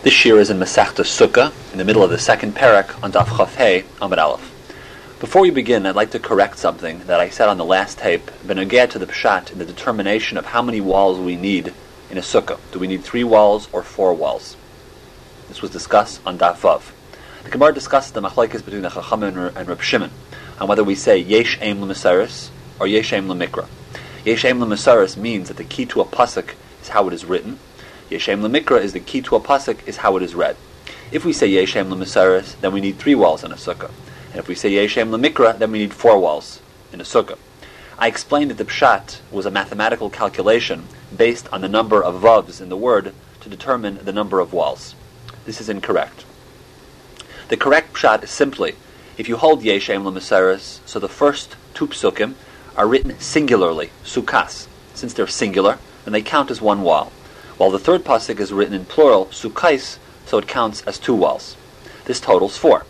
This year is in Masechta Sukkah, in the middle of the second parak on Daf Chaf Amid Aleph. Before we begin, I'd like to correct something that I said on the last tape, benogea to the pshat in the determination of how many walls we need in a sukkah. Do we need three walls or four walls? This was discussed on Daf Vav. The Gemara discussed the machlekes between the Chachamim and Reb Shimon on whether we say Yesh Aim L'Mesaris or Yesh Aim L'Mikra. Yesh Aim L'Mesaris means that the key to a pasuk is how it is written, Yeshem Lemikra is the key to a pasuk, is how it is read. If we say Yeshem Lemisaris, then we need three walls in a sukkah. And if we say Yeshem Lemikra, then we need four walls in a sukkah. I explained that the pshat was a mathematical calculation based on the number of vavs in the word to determine the number of walls. This is incorrect. The correct pshat is simply, if you hold Yeshem Lemisaris, so the first two psukim are written singularly, sukas. Since they're singular, then they count as one wall while the third pasuk is written in plural, sukkais, so it counts as two walls. This totals four,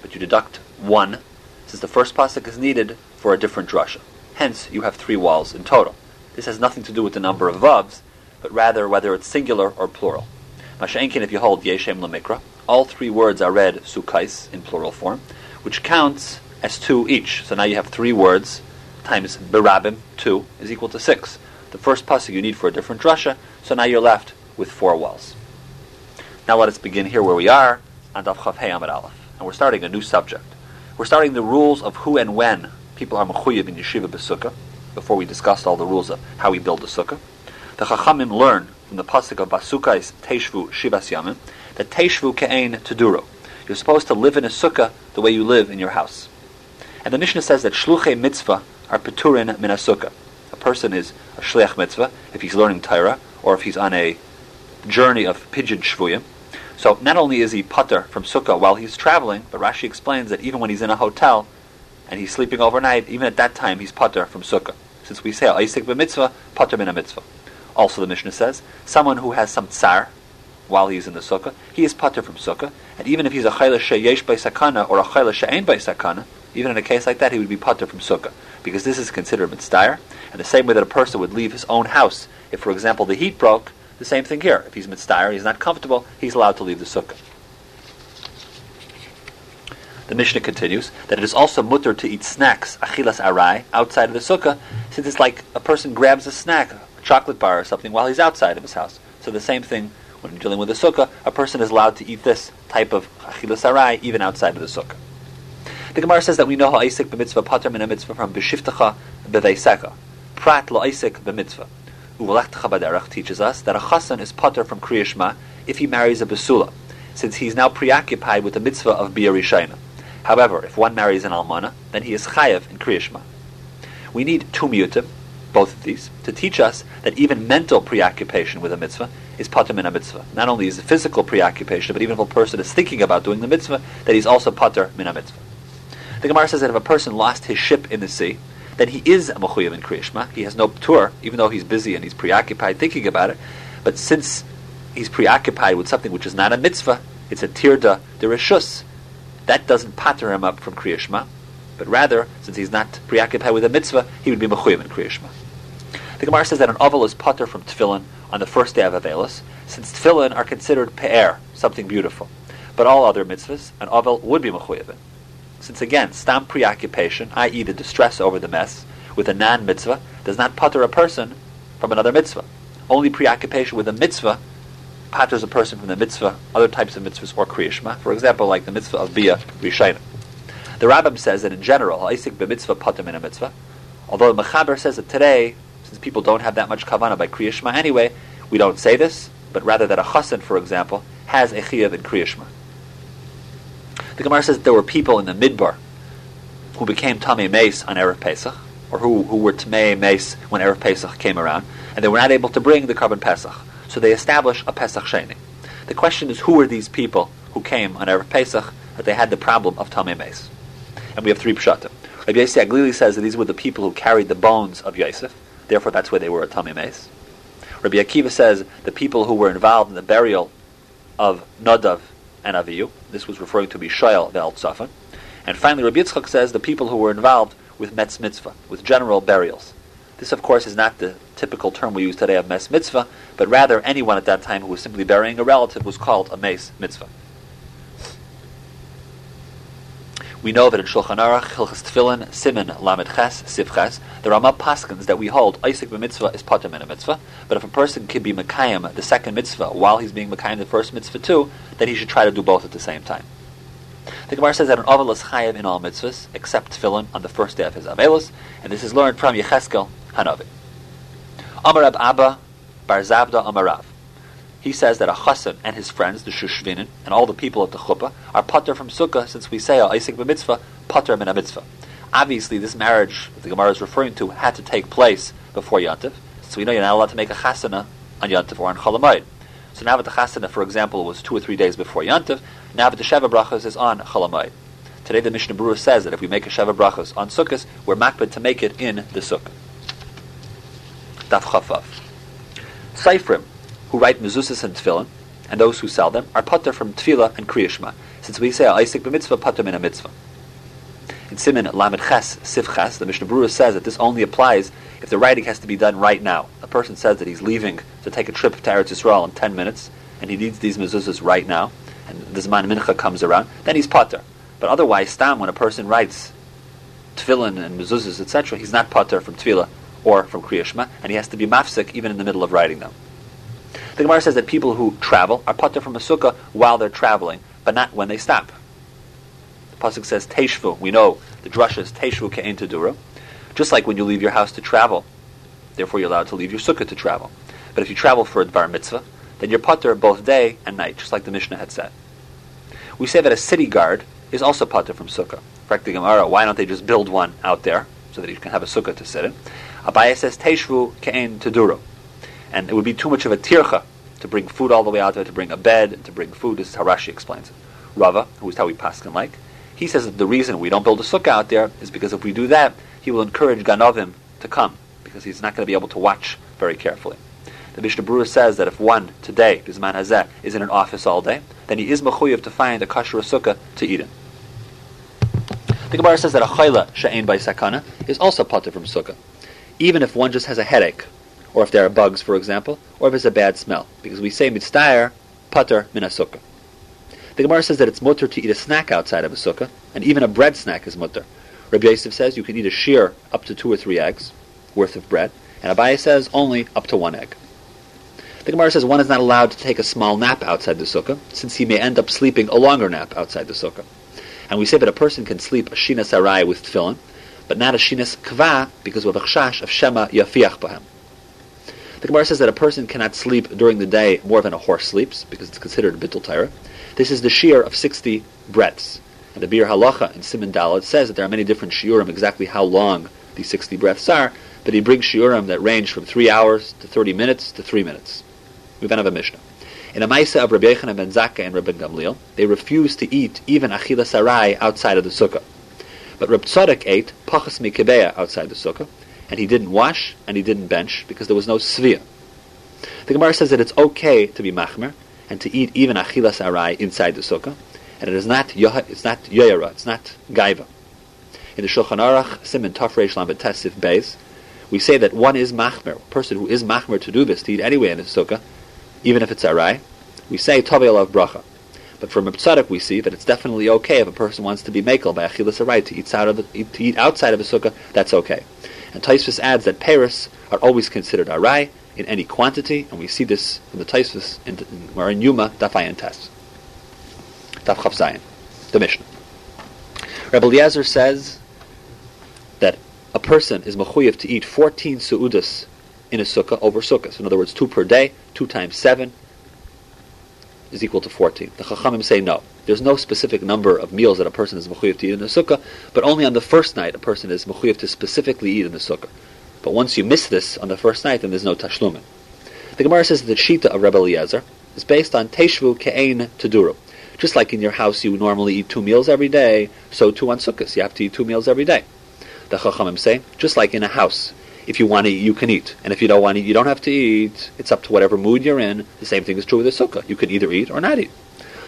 but you deduct one, since the first pasuk is needed for a different drasha. Hence, you have three walls in total. This has nothing to do with the number of vavs, but rather whether it's singular or plural. Masha'enkin, if you hold yeshem lamikra, all three words are read sukkais in plural form, which counts as two each. So now you have three words times berabim, two, is equal to six the first pasuk you need for a different drasha, so now you're left with four walls. Now let us begin here where we are on Daf Chav Hey Amid Aleph, and we're starting a new subject. We're starting the rules of who and when people are mechuyev in yeshiva b'sukkah. Before we discussed all the rules of how we build a sukkah, the Chachamim learn from the pasuk of Basukais Teishvu Shivas Yamim that Teishvu Ke'ein Teduru. You're supposed to live in a sukkah the way you live in your house. And the Mishnah says that Shluchei Mitzvah are Peturin min sukkah person is a shliach mitzvah, if he's learning Torah, or if he's on a journey of pidyon shvuyim. So not only is he putter from sukkah while he's traveling, but Rashi explains that even when he's in a hotel and he's sleeping overnight, even at that time he's putter from sukkah. Since we say Isaac b'mitzvah, putter min a mitzvah. Also the Mishnah says, someone who has some tsar while he's in the sukkah, he is putter from sukkah, and even if he's a chayla sheyesh by sakana or a chayla she'ain by sakana, even in a case like that, he would be putter from sukkah, because this is considered mitzvah. And the same way that a person would leave his own house, if, for example, the heat broke, the same thing here. If he's mitzvah, he's not comfortable, he's allowed to leave the sukkah. The Mishnah continues that it is also mutter to eat snacks, achilas arai, outside of the sukkah, since it's like a person grabs a snack, a chocolate bar or something, while he's outside of his house. So the same thing when dealing with a sukkah, a person is allowed to eat this type of achilas arai even outside of the sukkah. The Gemara says that we know how Isaac b'mitzvah pater min mitzvah from b'shiftacha b'veiseka. Prat lo Isaac b'mitzvah. Uvalechtacha baderach teaches us that a chassan is pater from kriyashma if he marries a basula, since he is now preoccupied with the mitzvah of biyarishayna. However, if one marries an almana, then he is chayav in kriyashma. We need two miyutim, both of these, to teach us that even mental preoccupation with a mitzvah is pater min mitzvah. Not only is it physical preoccupation, but even if a person is thinking about doing the mitzvah, that he's also pater min mitzvah. The Gemara says that if a person lost his ship in the sea, then he is a mechuyev in Kriyashma. He has no tour, even though he's busy and he's preoccupied thinking about it. But since he's preoccupied with something which is not a mitzvah, it's a tirda dereshus. That doesn't patter him up from Kriyashma, but rather, since he's not preoccupied with a mitzvah, he would be mechuyev in Kriyashma. The Gemara says that an oval is pater from tefillin on the first day of Avelis, since tefillin are considered pe'er, something beautiful. But all other mitzvahs, an oval would be mechuyev. Since again, stam preoccupation, i.e., the distress over the mess, with a non mitzvah, does not putter a person from another mitzvah. Only preoccupation with a mitzvah patters a person from the mitzvah, other types of mitzvahs, or kriyashma. For example, like the mitzvah of bia rishayna. The Rambam says that in general, isik b'mitzvah pater min a mitzvah. Although the Mechaber says that today, since people don't have that much kavana by kriyashma anyway, we don't say this, but rather that a chassan, for example, has a chiyav in kriyashma. The Gemara says that there were people in the Midbar who became Tamei Mace on Erev Pesach, or who, who were Tamei Mace when Erev Pesach came around, and they were not able to bring the carbon Pesach. So they established a Pesach Sheni. The question is, who were these people who came on Erev Pesach that they had the problem of Tamei Mace? And we have three pshatim. Rabbi Yossi HaGlili says that these were the people who carried the bones of Yosef, therefore that's why they were a Tamei Mace. Rabbi Akiva says the people who were involved in the burial of Nadav and Aviyu. This was referring to Mishael Ve'al Tzafan. And finally, Rabbi Yitzchak says the people who were involved with Metz Mitzvah, with general burials. This, of course, is not the typical term we use today of mes mitzvah, but rather anyone at that time who was simply burying a relative was called a mes mitzvah. We know that in Shulchan Aruch, Hilchas Tefillin, Simin, Lamed Ches, Sif Ches, the Rama paskins that we hold Isaac b'mitzvah is pater in a mitzvah, but if a person can be Mekayim the second mitzvah while he's being Mekayim the first mitzvah too, then he should try to do both at the same time. The Gemara says that an Ovel is chayav in all mitzvahs, except Tefillin on the first day of his Avelus, and this is learned from Yecheskel Hanavi. Amar Abba Bar Zabda Amarav. He says that a chassan and his friends, the shushvinin, and all the people at the chuppah, are putter from sukkah, since we say a isik b'mitzvah, putter min mitzvah. Obviously, this marriage that the Gemara is referring to had to take place before Yantif, so we know you're not allowed to make a chasana on Yantif or on Cholamayid. So now that the chasana, for example, was two or three days before Yantif, now that the Sheva Brachas is on Cholamayid. Today the Mishnah Berurah says that if we make a Sheva Brachas on Sukkot, we're makbid to make it in the Sukkah. Daf Chafav. Seifrim, who write mezuzahs and tefillin, and those who sell them, are putter from tefillah and kriyashma, since we say oh, Isaac b'mitzvah putter min a mitzvah. In Simin Lamed Ches Sif Ches, the Mishnah Berurah says that this only applies if the writing has to be done right now. A person says that he's leaving to take a trip to Eretz Yisrael in ten minutes, and he needs these mezuzahs right now, and the Zman Mincha comes around, then he's putter. But otherwise, stam, when a person writes tefillin and mezuzahs, etc., he's not putter from tefillah or from kriyashma, and he has to be mafsik even in the middle of writing them. The Gemara says that people who travel are putter from a sukkah while they're traveling, but not when they stop. The pasuk says teishvu. We know the drush is teishvu ke'en tedura. Just like when you leave your house to travel, therefore you're allowed to leave your sukkah to travel. But if you travel for a bar mitzvah, then you're putter both day and night, just like the Mishnah had said. We say that a city guard is also putter from sukkah. Correct the Gemara, why don't they just build one out there so that you can have a sukkah to sit in? Abaye says teishvu ke'en tedura and it would be too much of a tircha to bring food all the way out there, to bring a bed, to bring food. This is how Rashi explains it. Rava, who is how we paskin like, he says that the reason we don't build a sukkah out there is because if we do that, he will encourage ganovim to come because he's not going to be able to watch very carefully. The Mishnah Berurah says that if one today, Bisman Hazeh, is in an office all day, then he is mechuyev to find a kasher sukkah to eat in. The Gemara says that a chayla she'ain by sakana is also potter from sukkah, even if one just has a headache or if there are bugs, for example, or if it's a bad smell. Because we say mitzdayer, putter, minasukah. The Gemara says that it's mutter to eat a snack outside of a sukkah, and even a bread snack is mutter. Rabbi Yosef says you can eat a shear up to two or three eggs worth of bread, and Abaye says only up to one egg. The Gemara says one is not allowed to take a small nap outside the sukkah, since he may end up sleeping a longer nap outside the sukkah. And we say that a person can sleep a shinas arai with tefillin, but not a shinas kva because of a chashash of shema yafiach bahem. The Gemara says that a person cannot sleep during the day more than a horse sleeps, because it's considered bittul Torah. This is the shear of 60 breaths. The Biur Halacha in Simon Dalet says that there are many different shiurim, exactly how long these 60 breaths are, but he brings shiurim that range from 3 hours to 30 minutes to 3 minutes. We then have a Mishnah. In a Maisa of Rabbi Yochanan ben Zakkai and Rabbi Gamliel, they refused to eat even achila sarai outside of the sukkah. But Reb Tzadok ate pachas mikebeya outside the sukkah, and he didn't wash and he didn't bench because there was no svia. The Gemara says that it's okay to be machmer and to eat even achilas arai inside the sukkah, and it is not it's not yoyara, it's not gaiva. In the Shulchan Aruch, Simon Tafresh Lamed Tesif Beis, we say that one is machmer, a person who is machmer to do this, to eat anyway in his sukkah, even if it's arai, we say Tovei of bracha. But from Tzadok we see that it's definitely okay if a person wants to be makel by achilas arai to eat, out of the, to eat outside of a sukkah, that's okay. And Tosfos adds that Paris are always considered arai in any quantity, and we see this in the Tosfos in, in, Yuma Dafayan Tes. Daf Chav Zayin, the Mishnah. Rebbe Eliezer says that a person is mechuyev to eat 14 su'udas in a sukkah over sukkahs. In other words, two per day, two times seven is equal to 14. The Chachamim say no. There's no specific number of meals that a person is mechuyev to eat in the sukkah, but only on the first night a person is mechuyev to specifically eat in the sukkah. But once you miss this on the first night, then there's no tashlumin. The Gemara says that the shita of Rebbe Eliezer is based on teshvu ke'ein teduru. Just like in your house you normally eat two meals every day, so too on sukkahs you have to eat two meals every day. The Chachamim say, just like in a house, if you want to eat, you can eat. And if you don't want to eat, you don't have to eat. It's up to whatever mood you're in. The same thing is true with the sukkah. You could either eat or not eat.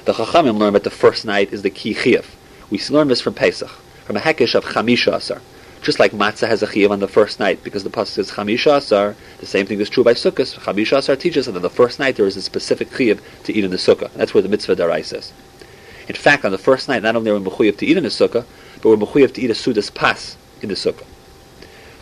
The Chachamim learn that the first night is the key chiyuv. We learn this from Pesach, from a hekesh of chamisha asar. Just like matzah has a chiyuv on the first night, because the pasuk says chamisha asar, the same thing is true by sukkahs. Chamisha asar teaches that on the first night there is a specific chiyuv to eat in the sukkah. That's where the mitzvah darai says. In fact, on the first night, not only are we mechuyev to eat in the sukkah, but we're mechuyev to eat a sudas pas in the sukkah.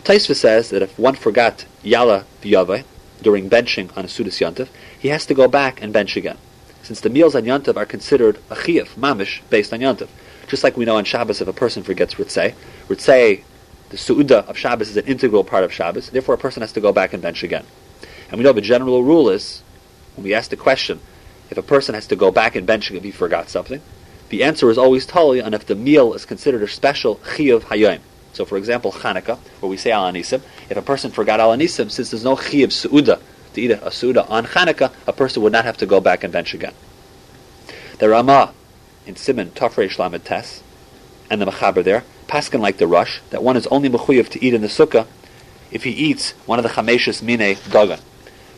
Taisva says that if one forgot yala v'yavai during benching on a sudas yantiv, he has to go back and bench again. Since the meals on yantiv are considered a chiyuv, mamish, based on yantiv. Just like we know on Shabbos if a person forgets ritzay, ritzay the su'uda of Shabbos is an integral part of Shabbos, therefore a person has to go back and bench again. And we know the general rule is, when we ask the question, if a person has to go back and bench if he forgot something, the answer is always totally on if the meal is considered a special chiyuv hayom. So, for example, Chanukah, where we say al anisim, if a person forgot al anisim, since there's no chiyuv su'uda to eat a su'uda on Chanukah, a person would not have to go back and bench again. The Ramah in Simon Tafrei Shlamet Tes, and the Mechaber there, paskin like the Rosh, that one is only mechuyev to eat in the sukkah if he eats one of the chameshes mine dagan.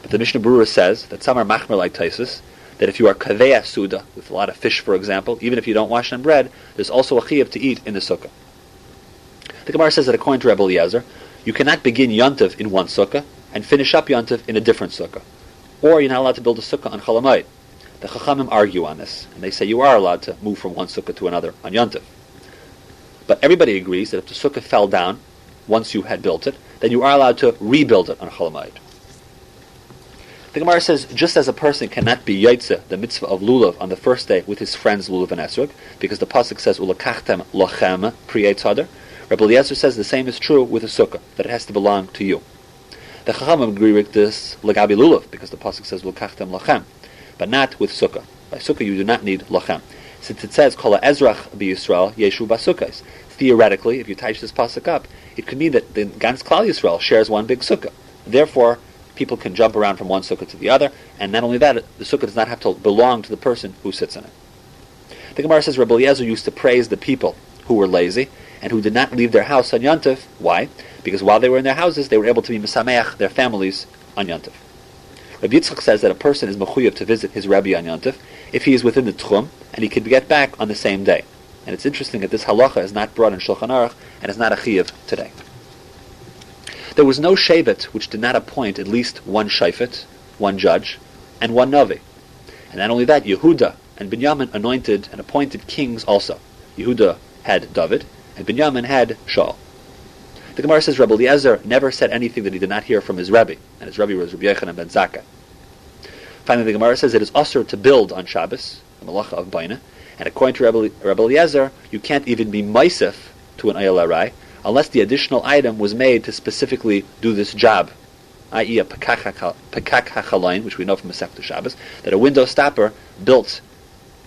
But the Mishnah Berurah says that some are machmer like Taisus, that if you are kaveya suda, with a lot of fish, for example, even if you don't wash on bread, there's also a chiyuv to eat in the sukkah. The Gemara says that according to Rebbe Eliezer, you cannot begin yontiv in one sukkah and finish up yontiv in a different sukkah. Or you're not allowed to build a sukkah on chalamayit. The Chachamim argue on this, and they say you are allowed to move from one sukkah to another on yontiv. But everybody agrees that if the sukkah fell down once you had built it, then you are allowed to rebuild it on Cholamayit. The Gemara says, just as a person cannot be yaitze, the mitzvah of lulav, on the first day with his friends lulav and esrog, because the pasuk says ulakachtem lochem priyetzadar, Rabbi Eliezer says the same is true with a sukkah, that it has to belong to you. The Chachamim agree with this lagabi lulav, because the pasuk says ulakachtem lochem, but not with sukkah. By sukkah you do not need Lachem. since it says kol ezrach Yisrael yeshu basukkas. Theoretically, if you touch this pasuk up, it could mean that the Gans Klal Yisrael shares one big sukkah. Therefore, people can jump around from one sukkah to the other, and not only that, the sukkah does not have to belong to the person who sits in it. The Gemara says Rabbi Eliezer used to praise the people who were lazy and who did not leave their house on Yontif. Why? Because while they were in their houses, they were able to be misameach their families on Yontif. Rabbi Yitzchak says that a person is mechuyev to visit his Rebbe on Yontif if he is within the Tchum, and he can get back on the same day. And it's interesting that this halacha is not brought in Shulchan Aruch and is not a chiyuv today. There was no Shevet which did not appoint at least one Shayfet, one judge, and one Navi. And not only that, Yehuda and Binyamin anointed and appointed kings also. Yehuda had David, and Binyamin had Shaul. The Gemara says Rabbi Eliezer never said anything that he did not hear from his Rebbe, and his Rebbe was Rabbi Yochanan ben Zakkai. Finally, the Gemara says it is usher to build on Shabbos, the malacha of Baina, and according to Rebbe Eliezer, you can't even be meisif to an arai unless the additional item was made to specifically do this job, i.e. a pekak hachalain, which we know from Masech to Shabbos, that a window stopper built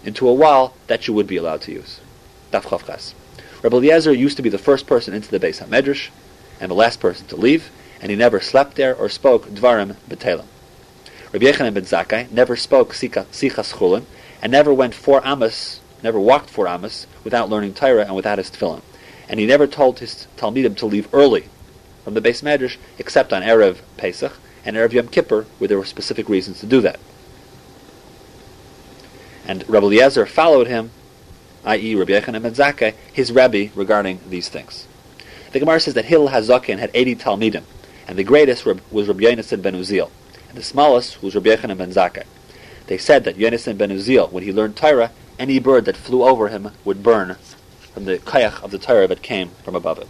into a wall that you would be allowed to use. Daf Chavchas. Rebbe Eliezer used to be the first person into the Beis HaMedrash and the last person to leave, and he never slept there or spoke dvarim betelim. Rabbi Yechanan ben Zakkai never spoke sichas chulin and never went four amos, never walked four amos without learning Torah and without his tefillin. And he never told his talmidim to leave early from the Beis Medrash except on erev Pesach and erev Yom Kippur, where there were specific reasons to do that. And Rabbi Eliezer followed him, i.e., Rabbi Yechanan ben Zakkai, his rabbi regarding these things. The Gemara says that Hillel Hazakin had 80 talmidim, and the greatest was Rabbi Yonasan ben Uziel and the smallest was Rabbi Yechanan ben Zakkai. They said that Yonasan ben Uziel, when he learned Torah, any bird that flew over him would burn from the kayach of the Torah that came from above it.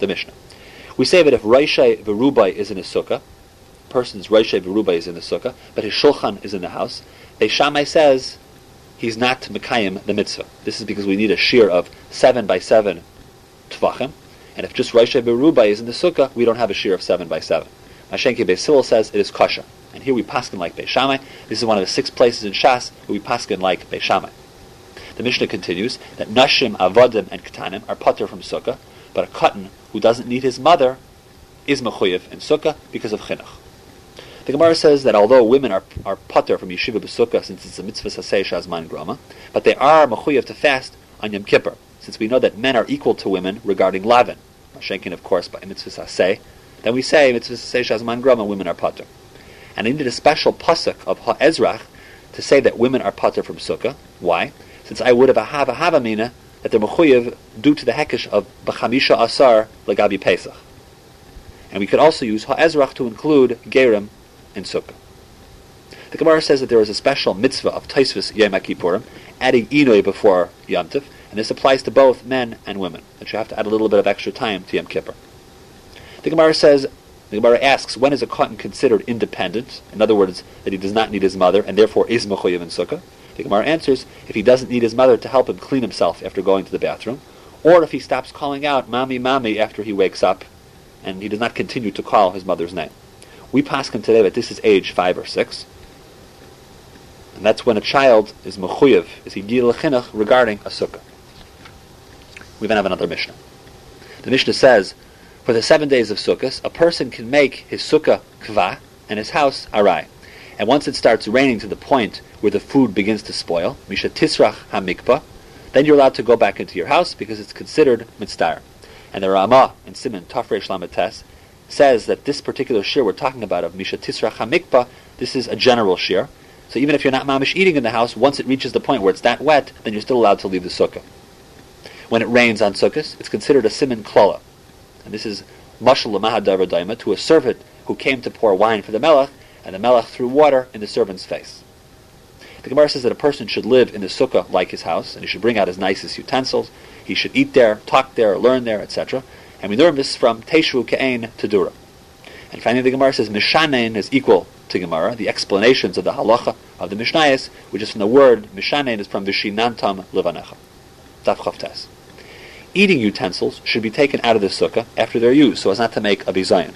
The Mishnah. We say that if Raishai Verubai is in his sukkah, person's Raishai Verubai is in the sukkah, but his Shulchan is in the house, the Shammai says he's not Mekayim the mitzvah. This is because we need a shear of seven by seven tvachim, and if just Raishai Verubai is in the sukkah, we don't have a shear of seven by seven. Mashenki Beis Hillel says it is kosher. And here we paskin like Beis Shammai. This is one of the six places in Shas where we paskin like Beis Shammai. The Mishnah continues that Nashim, Avodim, and Ketanim are putter from Sukkah, but a Katan who doesn't need his mother is Mechuyev in Sukkah because of Chinuch. The Gemara says that although women are, are putter from Yeshiva B'Sukkah since it's a mitzvah sasei shazman grama, but they are Mechuyev to fast on Yom Kippur, since we know that men are equal to women regarding Lavin. Mashenkin, of course, by mitzvah sasei, then we say mitzvah say shazman grama women are pater. And I needed a special pasuk of ha'ezrach to say that women are pater from sukkah. Why? Since I would have a hava hava mina that they're mechuyev due to the hekesh of b'chamisha asar legabi Pesach. And we could also use ha'ezrach to include gerim in sukkah. The Gemara says that there is a special mitzvah of Taisvis Yom Kippurim, adding Inoi before Yom Tif, and this applies to both men and women, that you have to add a little bit of extra time to Yom Kippur. The Gemara says, the Gemara asks, when is a cotton considered independent? In other words, that he does not need his mother, and therefore is Mechoyev in Sukkah. The Gemara answers, if he doesn't need his mother to help him clean himself after going to the bathroom, or if he stops calling out, Mommy, Mommy, after he wakes up, and he does not continue to call his mother's name. We pass him today that this is age five or six, and that's when a child is mechuyev, is higil chinuch regarding a sukkah. We then have another Mishnah. The Mishnah says, for the seven days of Sukkot, a person can make his sukkah kva and his house arai. And once it starts raining to the point where the food begins to spoil, misha tisrach hamikpa, then you're allowed to go back into your house because it's considered mitzvah. And the Ramah in Simon Tafresh Lamates says that this particular shir we're talking about of misha tisrach hamikpa, this is a general shir, so even if you're not mamish eating in the house, once it reaches the point where it's that wet, then you're still allowed to leave the sukkah. When it rains on sukkahs, it's considered a simon klala. And this is mashal daima to a servant who came to pour wine for the melech, and the melech threw water in the servant's face. The Gemara says that a person should live in the sukkah like his house, and he should bring out his nicest utensils. He should eat there, talk there, learn there, etc. And we learn this from Teshu Ke'ain to Dura. And finally, the Gemara says Mishanein is equal to Gemara. The explanations of the halacha of the Mishnayos, which is from the word Mishanein, is from Vishinantam Levanecha. Daf Eating utensils should be taken out of the sukkah after they're used, so as not to make a bizayin.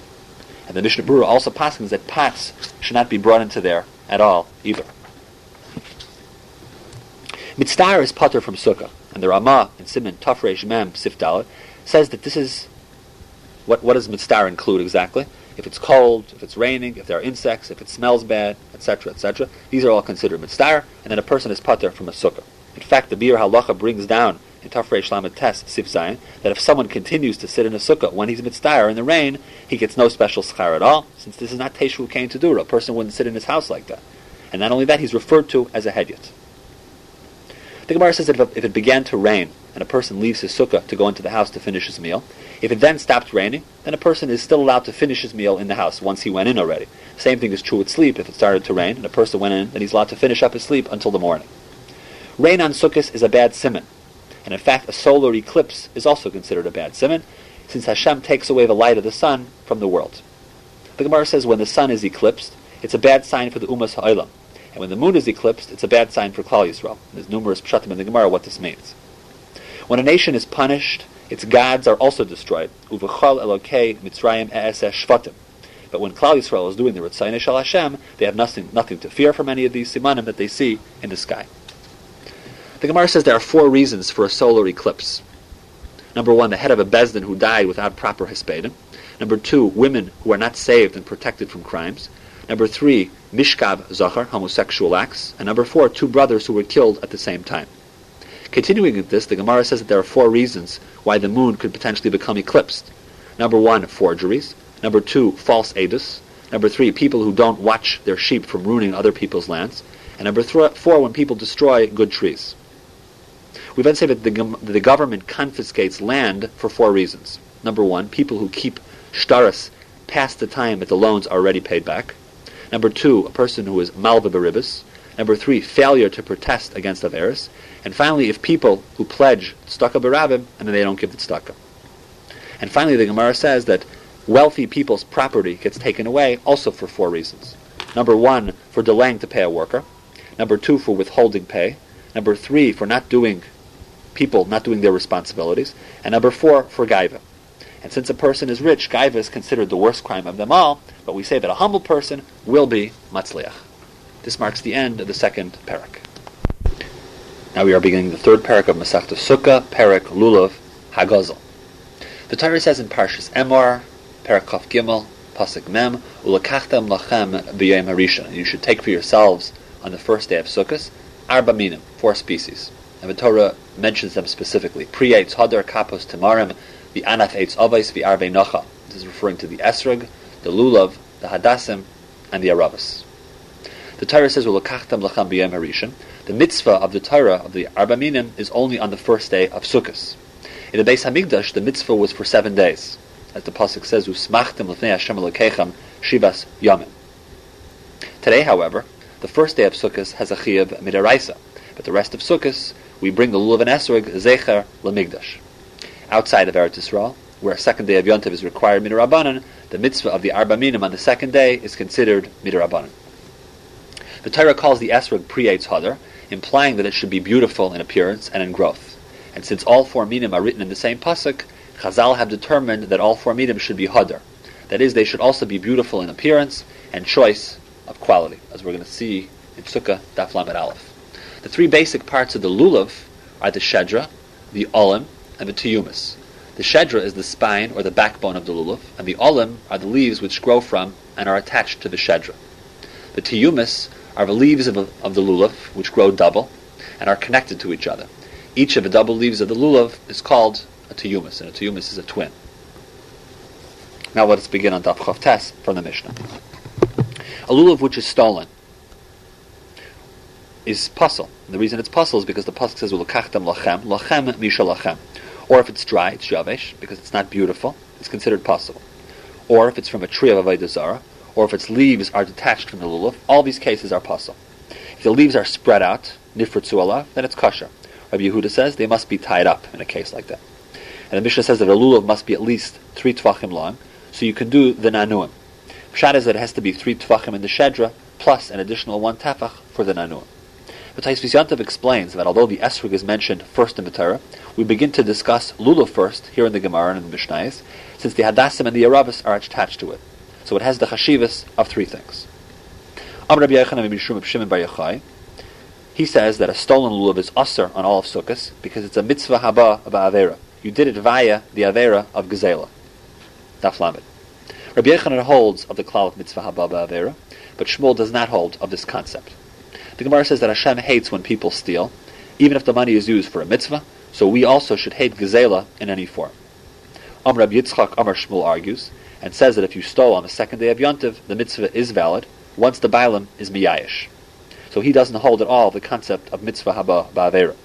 And the Mishnah Berurah also passes that pots should not be brought into there at all either. Mitzvah is potter from sukkah, and the Ramah in Simon Tafresh Mem Sifdalit says that this is what what does mitzvah include exactly? if it's cold, if it's raining, if there are insects, if it smells bad, etc., etc. These are all considered mitzvah, and then a person is pater from a sukkah. In fact, the Biur Halacha brings down in Tafrei Shlamet Test, Sif that if someone continues to sit in a sukkah when he's mitzvah in the rain, he gets no special schar at all, since this is not Teshu Kain to do. A person wouldn't sit in his house like that. And not only that, he's referred to as a hedyot. The Gemara says that if it began to rain and a person leaves his sukkah to go into the house to finish his meal, if it then stops raining, then a person is still allowed to finish his meal in the house once he went in already. Same thing is true with sleep. If it started to rain and a person went in, then he's allowed to finish up his sleep until the morning. Rain on Sukkot is a bad simon. And in fact, a solar eclipse is also considered a bad simon, since Hashem takes away the light of the sun from the world. The Gemara says when the sun is eclipsed, it's a bad sign for the Umas Ha'olam. And when the moon is eclipsed, it's a bad sign for Klal Yisrael. There's numerous pshatim in the Gemara what this means. When a nation is punished, its gods are also destroyed. Uvechal Elokei Mitzrayim Shvatim. But when Klal Yisrael is doing the Ritzayne Shal Hashem, they have nothing, nothing to fear from any of these simanim that they see in the sky. The Gemara says there are four reasons for a solar eclipse. Number one, the head of a bezdin who died without proper Hespedim. Number two, women who are not saved and protected from crimes. Number three, mishkav zachar, homosexual acts. And number four, two brothers who were killed at the same time. Continuing with this, the Gemara says that there are four reasons why the moon could potentially become eclipsed. Number one, forgeries. Number two, false edus. Number three, people who don't watch their sheep from ruining other people's lands. And number th- four, when people destroy good trees. We then say that the, the government confiscates land for four reasons. Number one, people who keep shtaris past the time that the loans are already paid back. Number two, a person who is malva beribis. Number three, failure to protest against Averis. And finally, if people who pledge tzedakah barabim and then they don't give the tzedakah. And finally, the Gemara says that wealthy people's property gets taken away also for four reasons. Number one, for delaying to pay a worker. Number two, for withholding pay. Number three, for not doing people not doing their responsibilities. And number four, for gaiva. And since a person is rich, gaiva is considered the worst crime of them all, but we say that a humble person will be matzliach. This marks the end of the second parak. Now we are beginning the third parak of Masechta Sukkah, parak Lulav, Hagazel. The Torah says in Parshas Emor, parak Kaf Gimel, pasuk Mem, Ulakachtem lachem b'yom harishon. You should take for yourselves on the first day of Sukkot, arba minim, four species. And the Torah mentions them specifically. Pri eitz hadar kapos tamarim, the anaf eitz avais, the arbe nocha. This is referring to the esrog, the lulav, the hadassim, and the aravas. The Torah says, "Ulakachtam lacham b'yem harishon." The mitzvah of the Torah of the Arba Minim is only on the first day of Sukkot. In the Beis Hamikdash, the mitzvah was for seven days, as the pasuk says, "Usmachtem lefnei Hashem Elokechem shivas yamim." Today, however, the first day of Sukkot has a chiyuv midaraisa, but the rest of Sukkot we bring the lulav and esrog zecher lemigdash. Outside of Eretz Yisrael, where a second day of Yontiv is required midarabanan, the mitzvah of the Arba Minim on the second day is considered midarabanan. The Torah calls the esrog pre hadar, implying that it should be beautiful in appearance and in growth. And since all four minim are written in the same pasuk, Chazal have determined that all four minim should be hadar. That is, they should also be beautiful in appearance and choice of quality, as we're going to see in Sukkah Daf Lamed Aleph. The three basic parts of the lulav are the shedra, the olim, and the tiyumas. The shedra is the spine or the backbone of the lulav, and the olim are the leaves which grow from and are attached to the shedra. The tiyumas are the leaves of, of the lulav, which grow double and are connected to each other. Each of the double leaves of the lulav is called a tiyumas, and a tiyumas is a twin. Now let us begin on Daf Chav Tes from the Mishnah. A lulav which is stolen is puzzle. The reason it's puzzle is because the puzzle says "Ulakachtem lachem lachem misha lachem," or if it's dry, it's javesh because it's not beautiful. It's considered puzzle. Or if it's from a tree of avodah or if its leaves are detached from the lulav, all these cases are puzzle. If the leaves are spread out, nifritzu Allah, then it's kosher. Rabbi Yehuda says they must be tied up in a case like that. And the Mishnah says that a lulav must be at least three tvachim long, so you can do the nanuim. Pshat is that it has to be three tvachim in the shedra, plus an additional one tefach for the nanuim. But Tosfos explains that although the esrog is mentioned first in the Torah, we begin to discuss lulav first here in the Gemara and in the Mishnayos, since the hadassim and the Aravis are attached to it. So it has the chashivas of three things. He says that a stolen lulav is usher on all of Sukkot because it's a mitzvah haba avera. You did it via the avera of gezela. Daf Lamed. Rabbi Yechanan holds of the klal of mitzvah haba avera, but Shmuel does not hold of this concept. The Gemara says that Hashem hates when people steal, even if the money is used for a mitzvah, so we also should hate gezela in any form. Amr Rabbi Yitzchak Amr Shmuel argues and says that if you stole on the second day of Yontiv, the mitzvah is valid once the Bailam is miyayish. So he doesn't hold at all the concept of mitzvah haba ba'avera.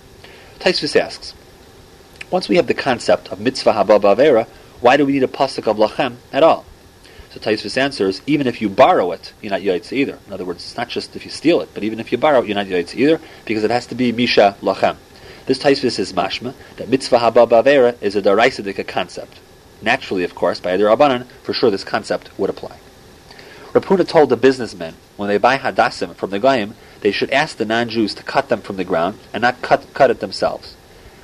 Tosfos asks, once we have the concept of mitzvah haba ba'avera, why do we need a pasuk of lachem at all? So Tosfos answers, even if you borrow it, you're not yaitz either. In other words, it's not just if you steal it, but even if you borrow it, you're not yaitz either, because it has to be misha lachem. This Tosfos is mashma, that mitzvah haba ba'avera is a daraisadika concept. Naturally, of course, by Eder Abanan, for sure this concept would apply. Rav Huna told the businessmen, when they buy hadassim from the Goyim, they should ask the non-Jews to cut them from the ground and not cut, cut it themselves.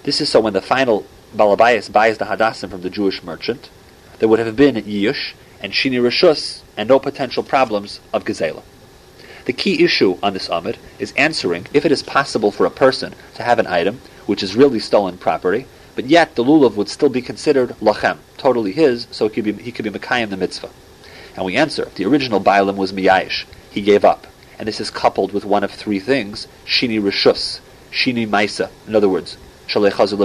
This is so when the final Balabayas buys the hadassim from the Jewish merchant, there would have been Yiyush and Shini Rishus and no potential problems of Gezela. The key issue on this Amid is answering if it is possible for a person to have an item which is really stolen property but yet the lulav would still be considered lachem, totally his, so he could be, he could be Mekayim the mitzvah. And we answer, the original Bailam was Miyayish, he gave up. And this is coupled with one of three things, Shini Rishus, Shini Maisa, in other words, Shalechazul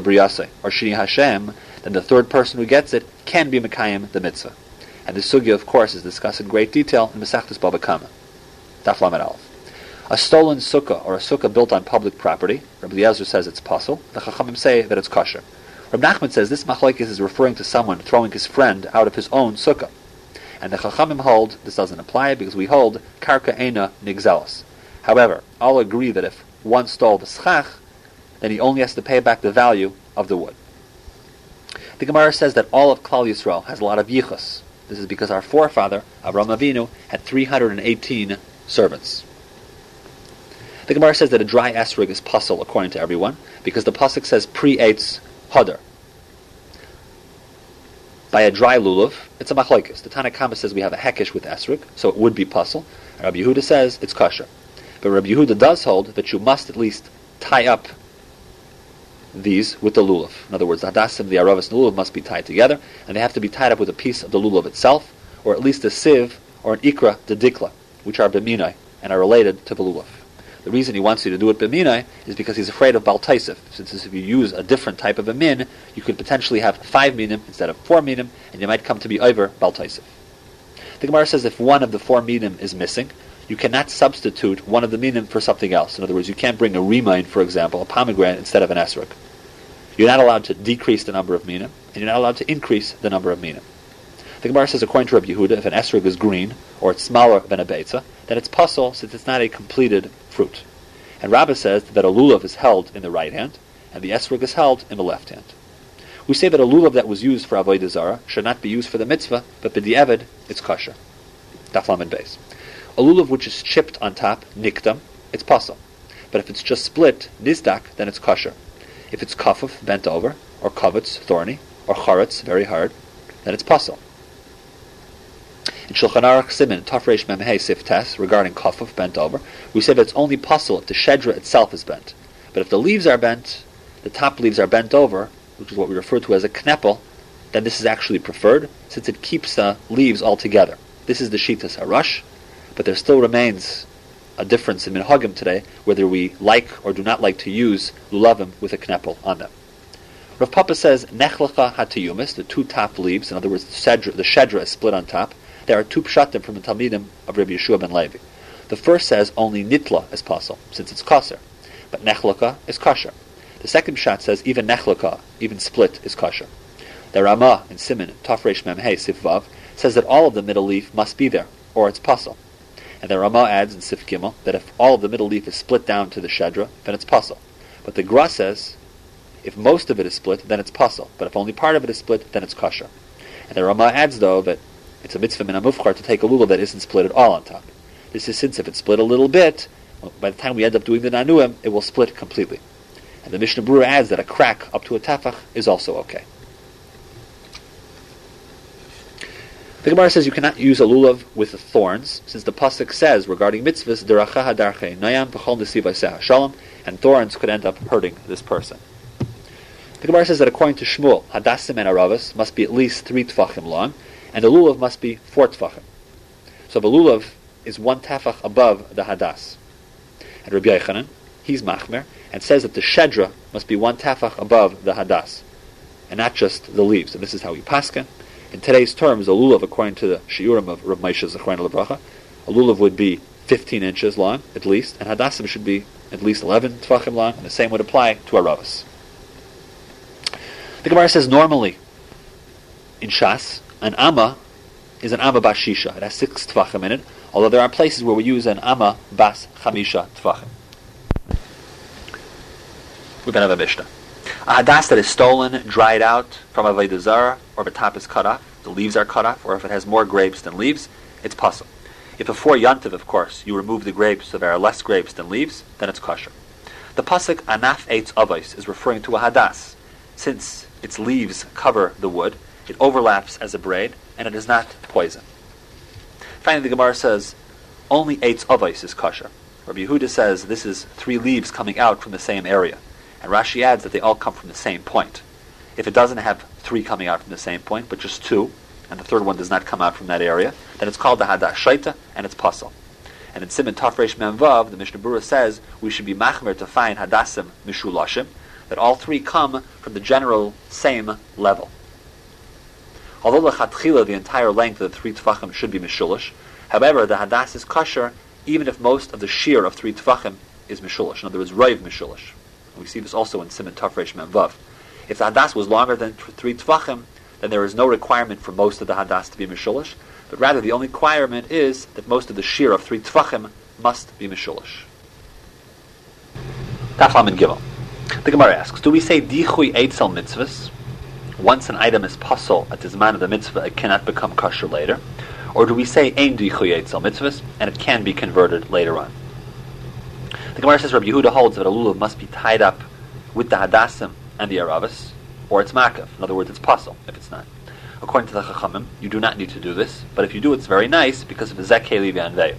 or Shini Hashem, then the third person who gets it can be Mekayim the mitzvah. And the sugya, of course, is discussed in great detail in Masechtas Baba Kama. Daf Aleph. A stolen sukkah or a sukkah built on public property, Rabbi Eliezer says it's possible. The Chachamim say that it's kosher. Rab Nachman says this machlokes is referring to someone throwing his friend out of his own sukkah. And the Chachamim hold this doesn't apply because we hold karka ena nigzelos. However, all agree that if one stole the schach, then he only has to pay back the value of the wood. The Gemara says that all of Klal Yisrael has a lot of yichus. This is because our forefather, Avraham Avinu, had 318 servants. The Gemara says that a dry esrog is puzzle according to everyone, because the pasuk says pre-eitz hadar. By a dry lulav, it's a machlokes. The Tanna Kamma says we have a hekesh with esrog, so it would be puzzle. Rabbi Yehuda says it's kosher. But Rabbi Yehuda does hold that you must at least tie up these with the lulav. In other words, the hadassim, the aravas, and the lulav must be tied together, and they have to be tied up with a piece of the lulav itself, or at least a sieve or an ikra de dikla, which are beminai and are related to the lulav. The reason he wants you to do it b'minai is because he's afraid of baltaisif. Since if you use a different type of a min, you could potentially have five minim instead of four minim, and you might come to be over baltaisif. The Gemara says if one of the four minim is missing, you cannot substitute one of the minim for something else. In other words, you can't bring a remind, for example, a pomegranate instead of an esrog. You're not allowed to decrease the number of minim, and you're not allowed to increase the number of minim. The Gemara says, according to Rabbi Yehuda, if an esrog is green, or it's smaller than a beitza, then it's puzzle since it's not a completed fruit. And Rabbah says that a lulav is held in the right hand, and the esrog is held in the left hand. We say that a lulav that was used for avodah zara should not be used for the mitzvah, but b'di'evid, it's kosher. Daflam and base. A lulav which is chipped on top, nikdam, it's puzzle. But if it's just split, nizdak, then it's kosher. If it's kafuf, bent over, or kavutz, thorny, or charetz, very hard, then it's puzzle. In Shulchan Aruch Simin, Tafresh Memhei Sif Tes, regarding kafuf, bent over, we say that it's only possible if the shedra itself is bent. But if the leaves are bent, the top leaves are bent over, which is what we refer to as a kneppel, then this is actually preferred, since it keeps the leaves all together. This is the Shitas Harash, but there still remains a difference in Minhagim today, whether we like or do not like to use lulavim with a kneppel on them. Rav Papa says, Nechlecha hatiyumis, the two top leaves, in other words, the shedra, the shedra is split on top. There are two pshatim from the Talmidim of Rabbi Yeshua ben Levi. The first says only nitla is possible, since it's kosher, but nechlecha is kosher. The second shot says even nechlaka, even split, is kosher. The Rama in Simin, Tafresh Memhei Sifvav, says that all of the middle leaf must be there, or it's puzzle. And the Rama adds in Sif Gimel that if all of the middle leaf is split down to the Shedra, then it's puzzle. But the Gra says if most of it is split, then it's puzzle. But if only part of it is split, then it's kosher. And the Rama adds, though, that it's a mitzvah min to take a lulav that isn't split at all on top. This is since if it's split a little bit, well, by the time we end up doing the nanuim, it will split completely. And the Mishnah Berurah adds that a crack up to a tefach is also okay. The Gemara says you cannot use a lulav with thorns, since the pasuk says regarding mitzvahs, "Deracha hadarche nayam b'chol shalom," and thorns could end up hurting this person. The Gemara says that according to Shmuel, hadassim and aravas must be at least three tefachim long, and the lulav must be four tefachim. So the lulav is one tefach above the hadas. And Rabbi Yochanan, he's machmer, and says that the shedra must be one tefach above the hadas, and not just the leaves. And this is how we paskin. In today's terms, a lulav, according to the shiurim of Rav Moshe Zechron Lebracha, a lulav would be 15 inches long, at least, and hadasim should be at least 11 tefachim long, and the same would apply to aravas. The Gemara says normally, in Shas, an amma is an amma bas shisha. It has six tefachim in it, although there are places where we use an amma bas chamisha tefachim. Have a Mishnah. A hadas that is stolen, dried out from a Vedazara, or the top is cut off, the leaves are cut off, or if it has more grapes than leaves, it's puzzle. If before yantiv, of course, you remove the grapes so there are less grapes than leaves, then it's kosher. The pasuk anaf eitz avos is referring to a hadas. Since its leaves cover the wood, it overlaps as a braid, and it is not poison. Finally, the Gemara says, only eitz avos is kosher. Rabbi Yehuda says this is three leaves coming out from the same area. And Rashi adds that they all come from the same point. If it doesn't have three coming out from the same point, but just two, and the third one does not come out from that area, then it's called the Hadash Shaita, and it's Pasal. And in Simon Tafresh Memvav, the Mishnah Berurah says we should be machmer to find Hadassim Mishulashim, that all three come from the general same level. Although the Chatchila, the entire length of the three Tfachim should be Mishulish, however, the Hadas is kosher even if most of the shear of three Tfachim is Mishulish. In other words, Raiv Mishulish. We see this also in Simon Tafresh Memvav. If the hadas was longer than three tvachim, then there is no requirement for most of the hadas to be mishulish, but rather the only requirement is that most of the shear of three tvachim must be mishulish. Taflam and Gimel. The Gemara asks, do we say dichui eitzel mitzvahs? Once an item is puzzle at the zman of the mitzvah, it cannot become kosher later. Or do we say ein dichui eitzel mitzvahs, and it can be converted later on? The Gemara says Rabbi Yehuda holds that a lulav must be tied up with the hadassim and the aravas, or it's makav. In other words, it's puzzle if it's not. According to the Chachamim, you do not need to do this, but if you do, it's very nice because of the zekhe livi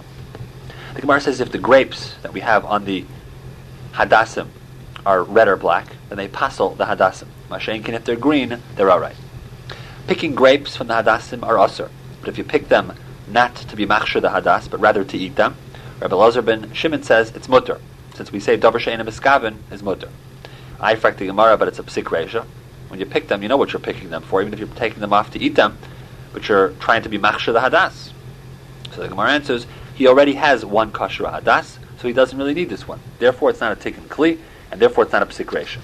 The Gemara says if the grapes that we have on the hadassim are red or black, then they passel the hadassim. Mashenkin, if they're green, they're alright. Picking grapes from the hadassim are usr, but if you pick them not to be machshir the hadas, but rather to eat them, Rabbi Lazar ben Shimon says it's mutter, since we say davar she'ena miskavin is mutter. I frack the Gemara, but it's a psik reisha. When you pick them, you know what you're picking them for, even if you're taking them off to eat them, but you're trying to be machshir the hadas. So the Gemara answers, He already has one kosher hadas, so he doesn't really need this one. Therefore, it's not a tikkun kli, and therefore it's not a psik reisha.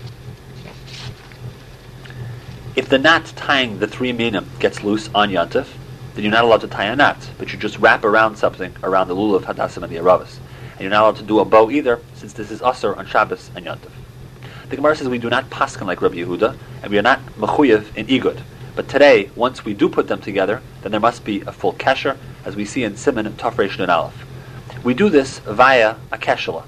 If the knot tying the three minim gets loose on Yantif, then you're not allowed to tie a knot, but you just wrap around something around the lulav, hadassim, and the aravas. And you're not allowed to do a bow either, since this is usher on Shabbos and Yantif. The Gemara says we do not paskin like Rabbi Yehuda, and we are not mechuyev in igud. But today, once we do put them together, then there must be a full kesher, as we see in Simon Tafresh and Aleph. We do this via a keshala.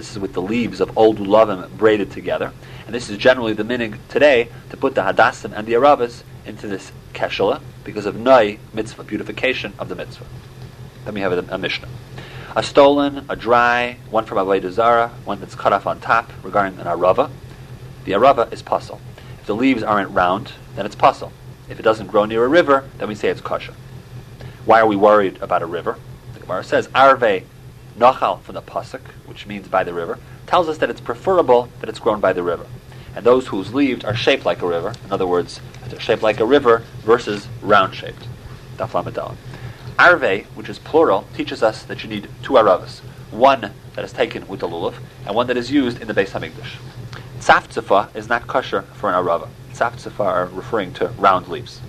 This is with the leaves of old ulavim braided together, and this is generally the minig today to put the hadassim and the aravas into this keshala because of noi mitzvah, beautification of the mitzvah. Then we have a, a mishnah. A stolen, a dry, one from Avodah Zara, one that's cut off on top regarding an arava. The arava is pasul. If the leaves aren't round, then it's pasul. If it doesn't grow near a river, then we say it's kosher. Why are we worried about a river? The Gemara says, Arve Nachal from the Pasuk, which means by the river, tells us that it's preferable that it's grown by the river. And those whose leaves are shaped like a river, in other words, they're shaped like a river versus round shaped. Arve, which is plural, teaches us that you need two aravas. One that is taken with the lulav, and one that is used in the Beis Hamikdash. Tzaftzfa is not kosher for an arava. Tzaftzfa are referring to round leaves.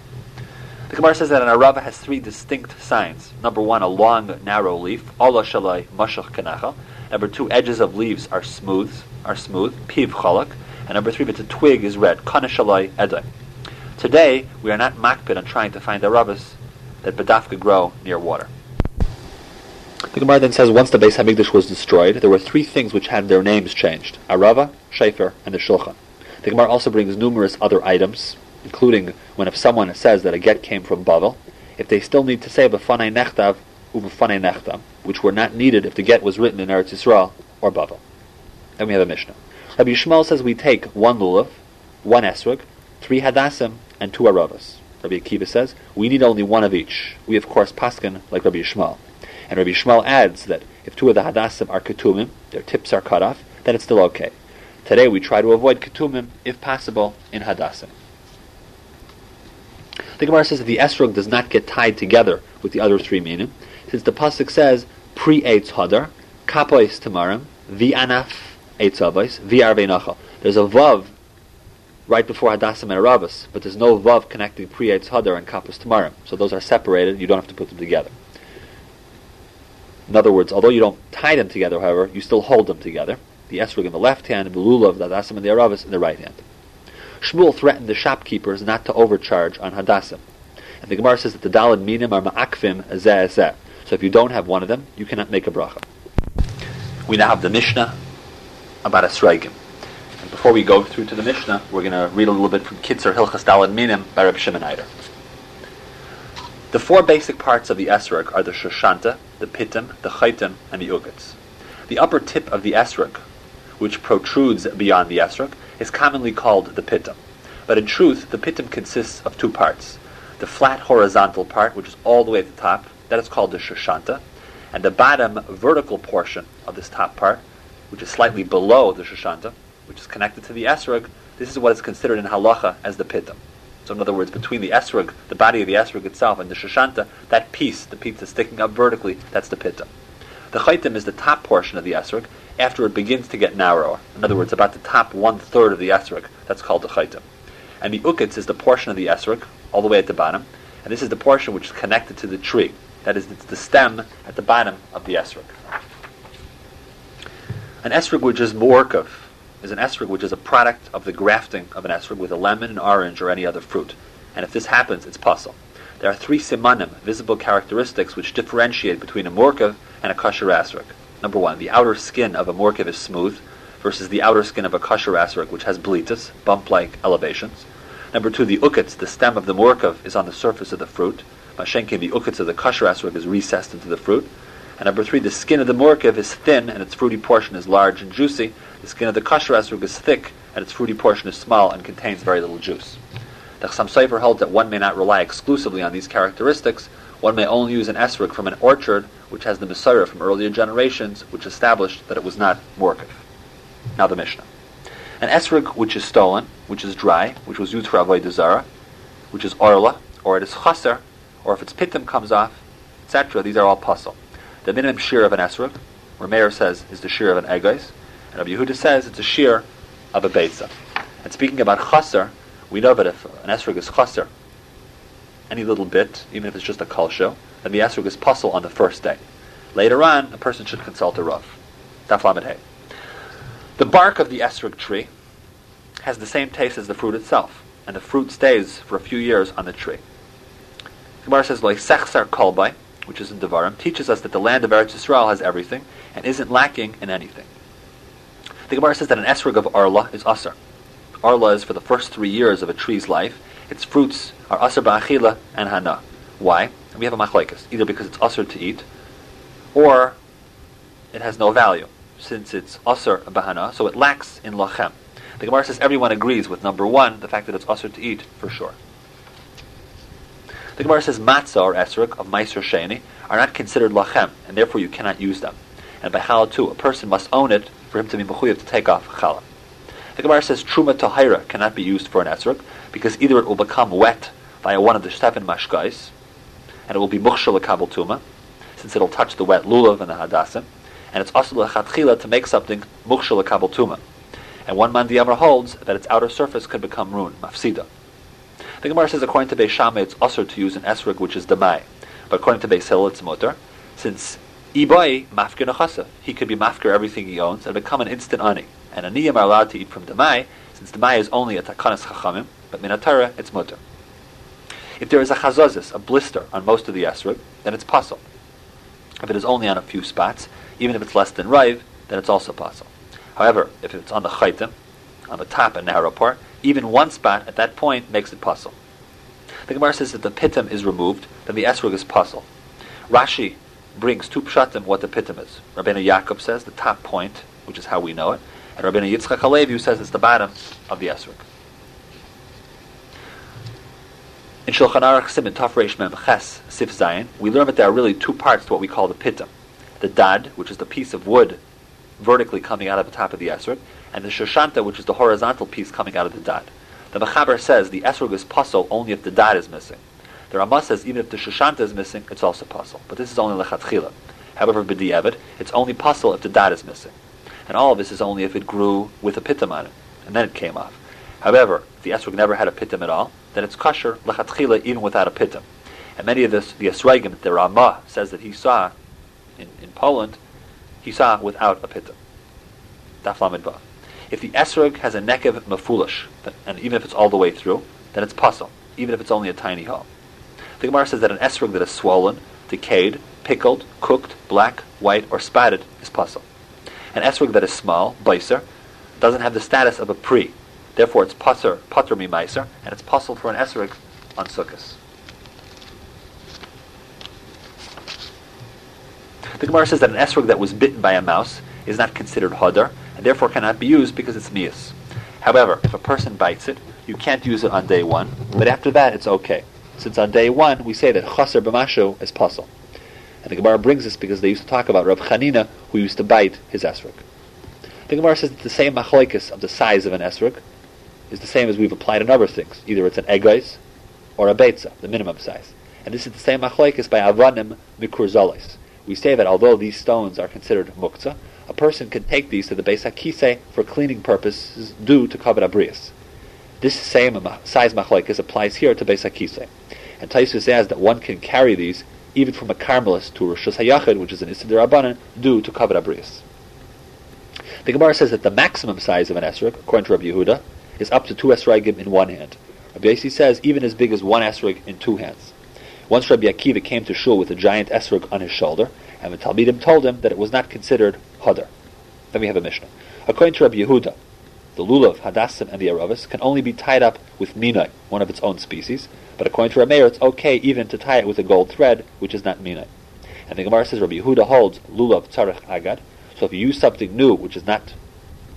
The Gemara says that an arava has three distinct signs. Number one, a long, narrow leaf. Shalai. Number two, edges of leaves are smooth, are smooth. Piv chalak. And number three, if it's a twig, is red. Kana shalai edai. Today, we are not makpid on trying to find aravas that bedafka grow near water. The Gemara then says once the Beis Hamikdash was destroyed, there were three things which had their names changed: Arava, Shefer, and the Shulchan. The Gemara also brings numerous other items including when if someone says that a get came from Bavel, if they still need to say b'fanei nechtav u'b'fanei nechtam, which were not needed if the get was written in Eretz Yisrael or Bavel. Then we have a Mishnah. Rabbi Yishmael says we take one lulav, one esrog, three hadassim, and two aravas. Rabbi Akiva says we need only one of each. We of course paskin like Rabbi Yishmael. And Rabbi Yishmael adds that if two of the hadassim are ketumim, their tips are cut off, then it's still okay. Today we try to avoid ketumim, if possible, in hadassim. The Gemara says that the esrog does not get tied together with the other three minim, since the pasuk says pre eitz hadar, kapois tamarim, vi anaf eitz avos, vi arvei There's a vav right before hadasim and arabas, but there's no vav connecting pre eitz hadar and kapos tamarim. So those are separated. You don't have to put them together. In other words, although you don't tie them together, however, you still hold them together. The esrog in the left hand, and the lulav, the hadasim, and the arabas in the right hand. Shmuel threatened the shopkeepers not to overcharge on hadassim. And the Gemara says that the dalad minim are ma'akvim zeh. So if you don't have one of them, you cannot make a bracha. We now have the Mishnah about esrogim. And before we go through to the Mishnah, we're going to read a little bit from Kitzer Hilchas Dalad Minim by Reb Shimon Eider. The four basic parts of the esrog are the shoshanta, the pitim, the chaitim, and the ugats. The upper tip of the esrog, which protrudes beyond the esrog, is commonly called the pitum. But in truth, the pitum consists of two parts. The flat horizontal part, which is all the way at the top, that is called the shoshanta, and the bottom vertical portion of this top part, which is slightly below the shoshanta, which is connected to the esrog, this is what is considered in halacha as the pitum. So in other words, between the esrog, the body of the esrog itself, and the shoshanta, that piece, the piece that's sticking up vertically, that's the pitum. The chaitim is the top portion of the esrog, after it begins to get narrower. In other mm-hmm. words, about the top one third of the esrog. That's called the chaitim. And the ukitz is the portion of the esrog, all the way at the bottom, and this is the portion which is connected to the tree. That is, it's the stem at the bottom of the esrog. An esrog which is morkov is an esrog which is a product of the grafting of an esrog with a lemon, an orange, or any other fruit. And if this happens, it's pasul. There are three simanim, visible characteristics, which differentiate between a morkov and a kosher. Number one, the outer skin of a morkiv is smooth versus the outer skin of a kosher which has bleatus, bump-like elevations. Number two, the ukitz, the stem of the morkiv, is on the surface of the fruit. Mashenkin, the ukitz of the kosher is recessed into the fruit. And number three, the skin of the morkiv is thin and its fruity portion is large and juicy. The skin of the kosher is thick and its fruity portion is small and contains very little juice. The Chassam Sofer holds that one may not rely exclusively on these characteristics, one may only use an esrog from an orchard which has the Messiah from earlier generations, which established that it was not Morkiv. Now the Mishnah. An esrog which is stolen, which is dry, which was used for Avodah Zarah, which is orla, or it is chaser, or if its pitim comes off, etc., these are all pasul. The minimum shear of an esrog, Rameir says, is the shear of an egos, and Rabbi Yehuda says it's a shear of a beitza. And speaking about chaser, we know that if an esrog is chaser, any little bit, even if it's just a kolsho, then the esrog is pasul on the first day. Later on, a person should consult a rav. Daf The bark of the esrog tree has the same taste as the fruit itself, and the fruit stays for a few years on the tree. The Gemara says, like sechsar kolbai, which is in Devarim, teaches us that the land of Eretz Yisrael has everything and isn't lacking in anything. The Gemara says that an esrog of arla is aser. Arla is for the first three years of a tree's life. Its fruits are aser ba'achila and hana. Why? We have a machlekes. Either because it's aser to eat, or it has no value, since it's aser b'hana, so it lacks in lachem. The Gemara says everyone agrees with number one, the fact that it's aser to eat, for sure. The Gemara says matzah or esrog of meiser sheni are not considered lachem, and therefore you cannot use them. And by halal too, a person must own it for him to be mechuyev to take off challah. The Gemara says truma tahira cannot be used for an esrog because either it will become wet via one of the seven mashkais, and it will be mukhshal kabel tuma, since it'll touch the wet lulav and the hadassim, and it's also lechatchila to make something mukhshal kabel tuma. And one man holds that its outer surface could become ruined, mafsida. The Gemara says according to Beis Shammai it's usher to use an esrog which is demai, but according to Beis Hillel it's mutter, since Ibai mafkir nachasa. He could be mafkir everything he owns and become an instant ani. And aniyim are allowed to eat from demai, since demai is only a takanas chachamim, but minatara it's mutter. If there is a chazazis, a blister, on most of the esrog, then it's pasul. If it is only on a few spots, even if it's less than rive, then it's also pasul. However, if it's on the chaitim, on the top and narrow part, even one spot at that point makes it pasul. The Gemara says that the pitim is removed, then the esrog is pasul. Rashi brings two pshatim what the pitim is. Rabbeinu Yaakov says the top point, which is how we know it, Rabbeinu Yitzchak Halevi says it's the bottom of the esrog. In Shulchan Aruch Simon Taf Reish Mem Ches Sif Zayin, we learn that there are really two parts to what we call the pitim. The dad, which is the piece of wood vertically coming out of the top of the esrog, and the shoshanta, which is the horizontal piece coming out of the dad. The Mechaber says the esrog is pasul only if the dad is missing. The Ramah says even if the shoshanta is missing, it's also pasul. But this is only lechatchila. However, b'di'evet, it's only pasul if the dad is missing. And all of this is only if it grew with a pitam on it, and then it came off. However, if the esrog never had a pitam at all, then it's kosher lechatchila even without a pitam. And many of this, the esrogim, the Rama says that he saw in, in Poland, he saw without a pitam. Daf If the esrog has a nekev mafulish, and even if it's all the way through, then it's pasul, even if it's only a tiny hole. The Gemara says that an esrog that is swollen, decayed, pickled, cooked, black, white, or spatted is pasul. An esrog that is small, beiser, doesn't have the status of a pre. Therefore, it's passer, pater mi meiser, and it's pasul for an esrog on sukkahs. The Gemara says that an esrog that was bitten by a mouse is not considered hodar, and therefore cannot be used because it's mias. However, if a person bites it, you can't use it on day one, but after that it's okay since on day one we say that chaser b'mashu is pasul. And the Gemara brings this because they used to talk about Rav Chanina, who used to bite his esrog. The Gemara says that the same machlokes of the size of an esrog is the same as we've applied in other things. Either it's an egos or a beitza, the minimum size. And this is the same machlokes by avanim mikurzalis. We say that although these stones are considered muktzah, a person can take these to the Beis HaKisei for cleaning purposes due to kavod abrius. This same size machlokes applies here to Beis HaKisei. And Tosfos says that one can carry these even from a Carmelist to Rosh Hayachid, which is an Isidir Rabbanan, due to Kavod Abrius. The Gemara says that the maximum size of an esrog, according to Rabbi Yehuda, is up to two esrogim in one hand. Rabbi Yossi says even as big as one esrog in two hands. Once Rabbi Akiva came to shul with a giant esrog on his shoulder, and the Talmidim told him that it was not considered hodar. Then we have a Mishnah. According to Rabbi Yehuda, the lulav, hadassim, and the aravis can only be tied up with minai, one of its own species, but according to Rameir, it's okay even to tie it with a gold thread, which is not minai. And the Gemara says Rabbi Yehuda holds lulav tzarech agad, so if you use something new, which is not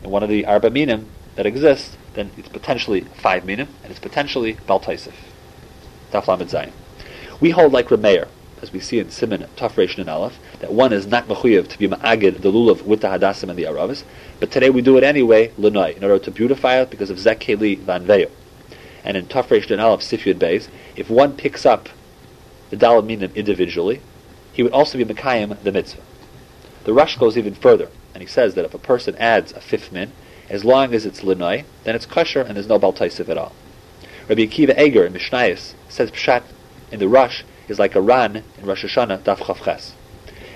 one of the arba minim that exists, then it's potentially five minim, and it's potentially baltaisif. Daflamid Zayin. We hold like Rameir, as we see in Simon Tafresh and Aleph, that one is not mechuyev to be ma'agid the lulav with the hadassim and the aravis, but today we do it anyway, l'noi, in order to beautify it because of zekeli vanveyo. And in Tafresh and Aleph Sifyud Beis, if one picks up the dalaminim individually, he would also be Mekayim the mitzvah. The Rosh goes even further, and he says that if a person adds a fifth min, as long as it's linoi, then it's kosher and there's no baltaisiv at all. Rabbi Akiva Eger in Mishnayos says pshat in the Rosh is like a ran in Rosh Hashanah daf chavches.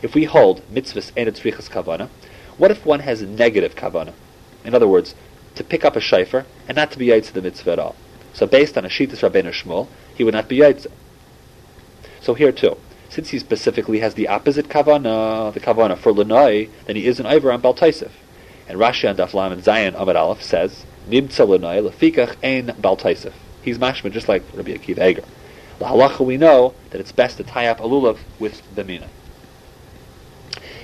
If we hold mitzvahs and tzrichas kavana, what if one has negative kavana? In other words, to pick up a shayfer and not to be yaitz the mitzvah at all. So based on a shittas Rabbeinu Shmuel, he would not be yaitz. So here too, since he specifically has the opposite kavana, the kavana for lanoi, then he is an iver on baltaisif. And Rashi on Daf Lam and Zion Amid Aleph says, Nimtza lanoi lefikach ein baltaisif. He's mashma just like Rabbi Akiva Eger. The halacha we know that it's best to tie up a lulav with the mina.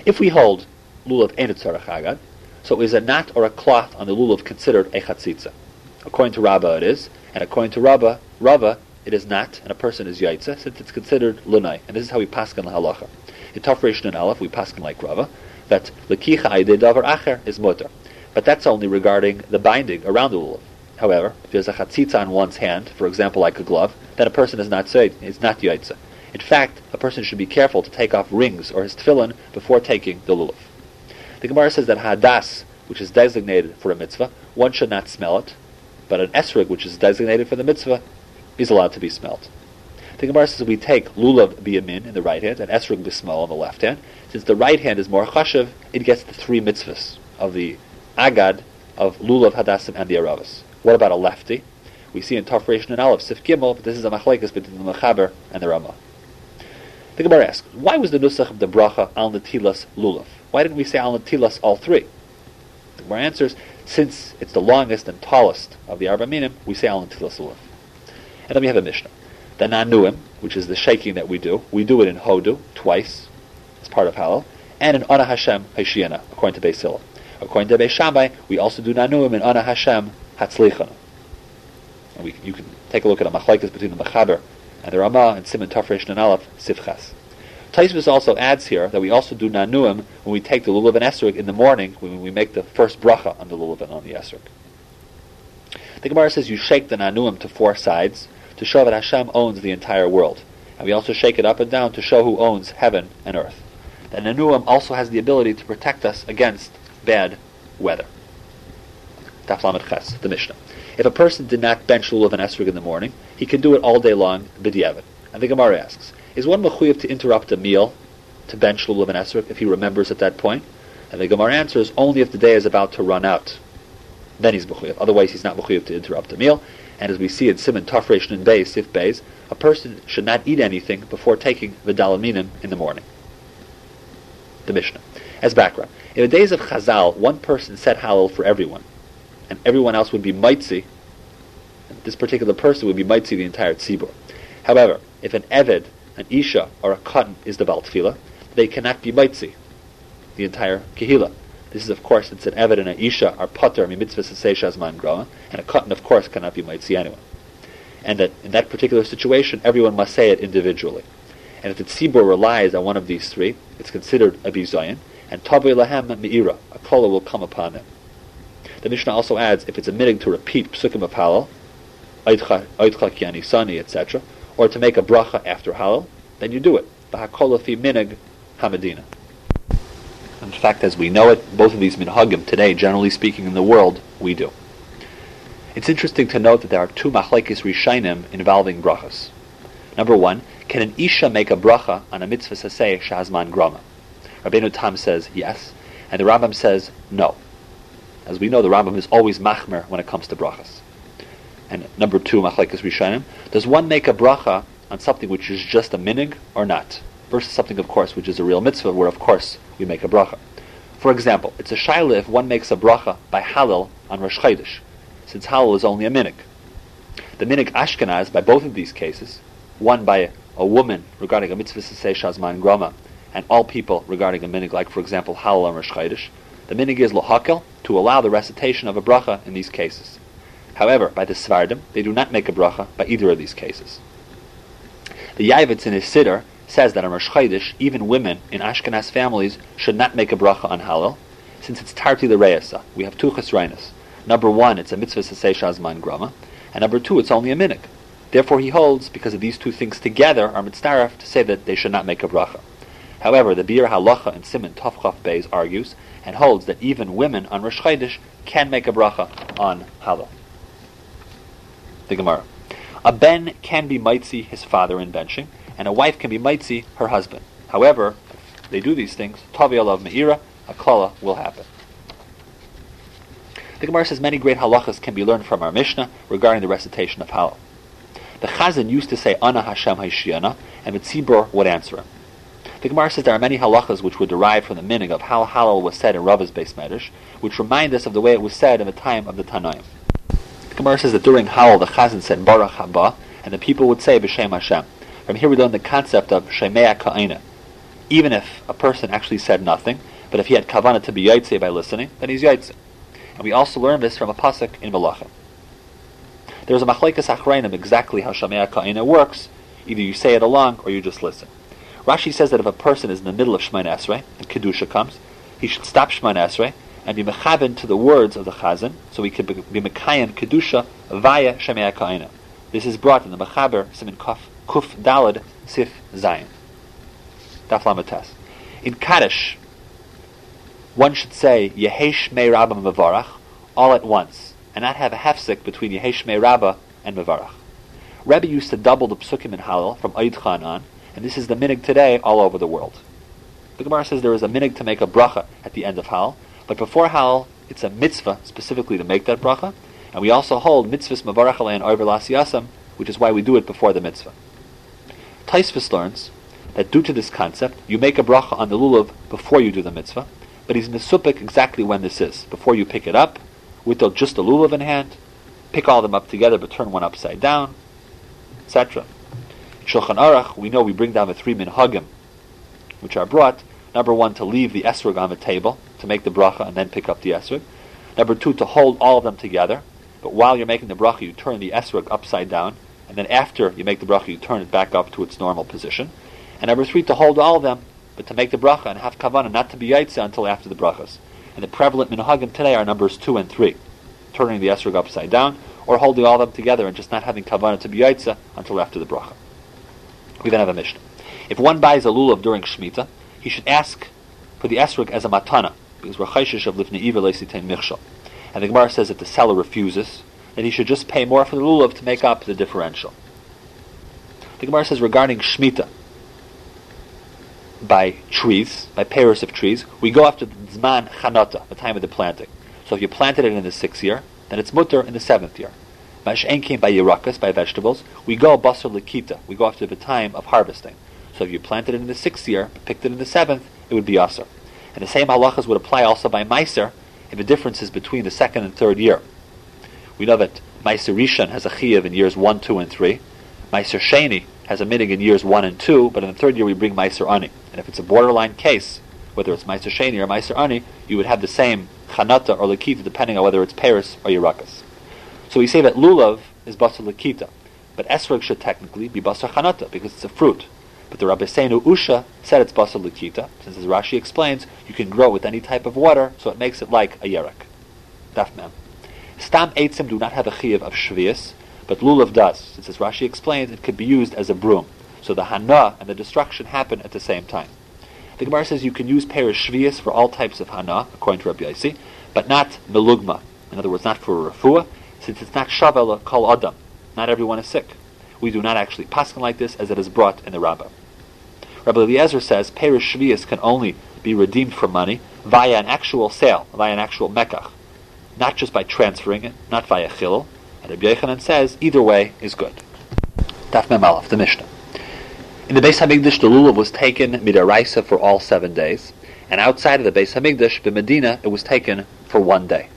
If we hold lulav ain't a agad, so is a knot or a cloth on the lulav considered a chatzitza? According to Rabbah it is, and according to Rabbah, Rava, it is not, and a person is yaitza, since it's considered lunai. And this is how we paskin halacha. In Tafresh and Aleph, we paskin like Rava, that lekicha aide davar acher is mutter. But that's only regarding the binding around the lulav. However, if there's a chatzitza on one's hand, for example, like a glove, then a person is not is not yaitza. In fact, a person should be careful to take off rings or his tefillin before taking the lulav. The Gemara says that hadas, which is designated for a mitzvah, one should not smell it, but an esrig, which is designated for the mitzvah, is allowed to be smelt. The Gemara says we take lulav biyamin in the right hand and esrig bismol on the left hand. Since the right hand is more chashiv, it gets the three mitzvahs of the agad of lulav, hadasim, and the aravas. What about a lefty? We see in Tafresh and Aleph Sif Gimel, but this is a machlekes between the Mechaber and the Rama. The Gemara asks, why was the nusach of the bracha al natilas lulav? Why didn't we say al natilas all three? The Gemara answers, since it's the longest and tallest of the Arba Minim, we say al natilas lulav. And then we have a Mishnah. The Nanuim, which is the shaking that we do, we do it in Hodu twice, as part of Halal, and in Ana Hashem Hashiana, according to Beis. According to Beis we also do Nanuim in Ana Hashem Hatzlichana. And we, you can take a look at a machlekes between the Machaber and the Ramah and Simon Tafresh and Aleph Sifchas. Tosfos also adds here that we also do Nanuim when we take the Lulav and Esrog in the morning when we make the first bracha on the Lulav and on the Esrog. The Gemara says you shake the Nanuim to four sides, to show that Hashem owns the entire world. And we also shake it up and down to show who owns heaven and earth. The Nanuim also has the ability to protect us against bad weather. Ches, the Mishnah. If a person did not bench lulav and esrog in the morning, he can do it all day long, b'diavad. And the Gemara asks, is one mechuyev to interrupt a meal to bench lulav and esrog if he remembers at that point? And the Gemara answers, only if the day is about to run out. Then he's mechuyev. Otherwise, he's not mechuyev to interrupt a meal. And as we see in Simon Tafresh and Beis, Sif Beis, a person should not eat anything before taking the dalaminim in the morning. The Mishnah. As background, in the days of Chazal, one person said Hallel for everyone, and everyone else would be Maitzi. This particular person would be Maitzi the entire Tzibur. However, if an Eved, an Isha, or a Katan is the Baltfila, they cannot be Maitzi, the entire Kehillah. This is, of course, since an Eved and an Isha are Pater, mitzvah Sesesha Azman Grama, and a Katan, of course, cannot be Maitzi anyone. And that in that particular situation, everyone must say it individually. And if the Tzibur relies on one of these three, it's considered a Bizayan, and Tavei Lahem Me'ira, a kola will come upon them. The Mishnah also adds, if it's a minig to repeat psukim of halal, Oitcha Kiani Sani, etc., or to make a bracha after halal, then you do it. B'hakola fi minig hamadina. In fact, as we know it, both of these minhagim today, generally speaking in the world, we do. It's interesting to note that there are two machlekes rishainim involving brachas. Number one, can an isha make a bracha on a mitzvah saseh shazman grama? Rabbeinu Tam says yes, and the Rambam says no. As we know, the Rambam is always machmer when it comes to brachas. And number two, machlekes rishainim, does one make a bracha on something which is just a minig or not? Versus something, of course, which is a real mitzvah, where of course we make a bracha. For example, it's a shaila if one makes a bracha by halal on Rosh Chodesh, since halal is only a minig. The minig Ashkenaz, by both of these cases, one by a woman regarding a mitzvah say shazman grama, and all people regarding a minig, like for example halal on Rosh Chodesh, the minig is lohakel to allow the recitation of a bracha in these cases. However, by the Svardim, they do not make a bracha by either of these cases. The Yavitz in his Siddur says that on Rosh Chodesh, even women in Ashkenaz families should not make a bracha on halal, since it's tarti the reyasa. We have two chesrainas. Number one, it's a mitzvah sasei shazman grama, and number two, it's only a minik. Therefore, he holds, because of these two things together, are mitzdaraf to say that they should not make a bracha. However, the Biur Halacha and Simon Tovchaf Beis argues and holds that even women on Rosh Chodesh can make a bracha on Halal. The Gemara. A ben can be mitzi his father in benching, and a wife can be mitzi her husband. However, if they do these things, Tavi of Meira, a klala will happen. The Gemara says many great halachas can be learned from our Mishnah regarding the recitation of Halal. The Chazan used to say Ana Hashem Haishiana, and the Tzibur would answer him. The Gemara says there are many halachas which were derived from the meaning of how Halal was said in Rava's beis medrash, which remind us of the way it was said in the time of the Tanaim. The Gemara says that during Halal the Chazan said Baruch Haba, and the people would say B'Shem Hashem. From here we learn the concept of Shemea Ka'ina. Even if a person actually said nothing, but if he had kavanah to be yaitse by listening, then he's yaitse. And we also learn this from a pasuk in Malachim. There's a machlekes achrayim exactly how Shemea Ka'ina works. Either you say it along or you just listen. Rashi says that if a person is in the middle of Shemayin Esrei and Kedusha comes, he should stop Shemayin Esrei and be mechaben to the words of the Chazan, so he could be mekayim Kedusha via Shemei Kaina. This is brought in the Mechaber Simin Kuf, Kuf Dalad Sif Zayin. Daf In Kaddish, one should say Yehesh Mei Rabba Mevarach all at once, and not have a hefsek between Yehesh Mei Rabba and Mevarach. Rebbe used to double the psukim in Halal from Eid Khan on, and this is the minig today all over the world. The Gemara says there is a minig to make a bracha at the end of Hal, but before Hal, it's a mitzvah specifically to make that bracha, and we also hold mitzvahs mavarach and over yasam, which is why we do it before the mitzvah. Tosfos learns that due to this concept, you make a bracha on the lulav before you do the mitzvah, but he's mesupik exactly when this is. Before you pick it up, with just the lulav in hand, pick all of them up together but turn one upside down, etc. Shulchan Aruch, we know we bring down the three minhagim, which are brought. Number one, to leave the esrog on the table, to make the bracha and then pick up the esrog. Number two, to hold all of them together, but while you're making the bracha, you turn the esrog upside down, and then after you make the bracha, you turn it back up to its normal position. And number three, to hold all of them, but to make the bracha and have kavanah, not to be yaitza until after the brachas. And the prevalent minhagim today are numbers two and three, turning the esrog upside down, or holding all of them together and just not having kavanah to be yaitza until after the bracha. We then have a Mishnah. If one buys a lulav during Shemitah, he should ask for the esrog as a matana, because we're chayshish of lifnei iva leisitain michshal. And the Gemara says that the seller refuses, that he should just pay more for the lulav to make up the differential. The Gemara says regarding Shemitah, by trees, by pairs of trees, we go after the Zman Chanata, the time of the planting. So if you planted it in the sixth year, then it's mutter in the seventh year. Mash'en came by Yerakas, by vegetables. We go Basar Lakita. We go after the time of harvesting. So if you planted it in the sixth year, picked it in the seventh, it would be Asr. And the same halachas would apply also by Meiser if the difference is between the second and third year. We know that Meiser Rishon has a Chiyav in years 1, 2, and 3. Meiser Sheni has a minig in years 1 and 2, but in the third year we bring Meiser Ani. And if it's a borderline case, whether it's Meiser Sheni or Meiser Ani, you would have the same Chanata or Lakita depending on whether it's Paris or Yerakas. So we say that lulav is basar lakita, but esrog should technically be basar chanata because it's a fruit. But the Rabbi Rabbeinu Usha said it's basar lakita, since as Rashi explains, you can grow with any type of water, so it makes it like a yerek. Daf Stam eitzim do not have a chiyav of shvius, but lulav does. Since as Rashi explains, it could be used as a broom. So the hana and the destruction happen at the same time. The Gemara says you can use perish shvius for all types of hana, according to Rabbi Yossi, but not melugma. In other words, not for refuah, since it's not shavel kol adam. Not everyone is sick. We do not actually paskin like this as it is brought in the Rabbah. Rabbi Eliezer says perish shvius can only be redeemed for money via an actual sale, via an actual mekach, not just by transferring it, not via chilul. And Rabbi Yechanan says either way is good. Daf Memalaf, the Mishnah. In the Beis Hamikdash, the lulav was taken midaraisa for all seven days, and outside of the Beis Hamikdash, the Medina, it was taken for one day.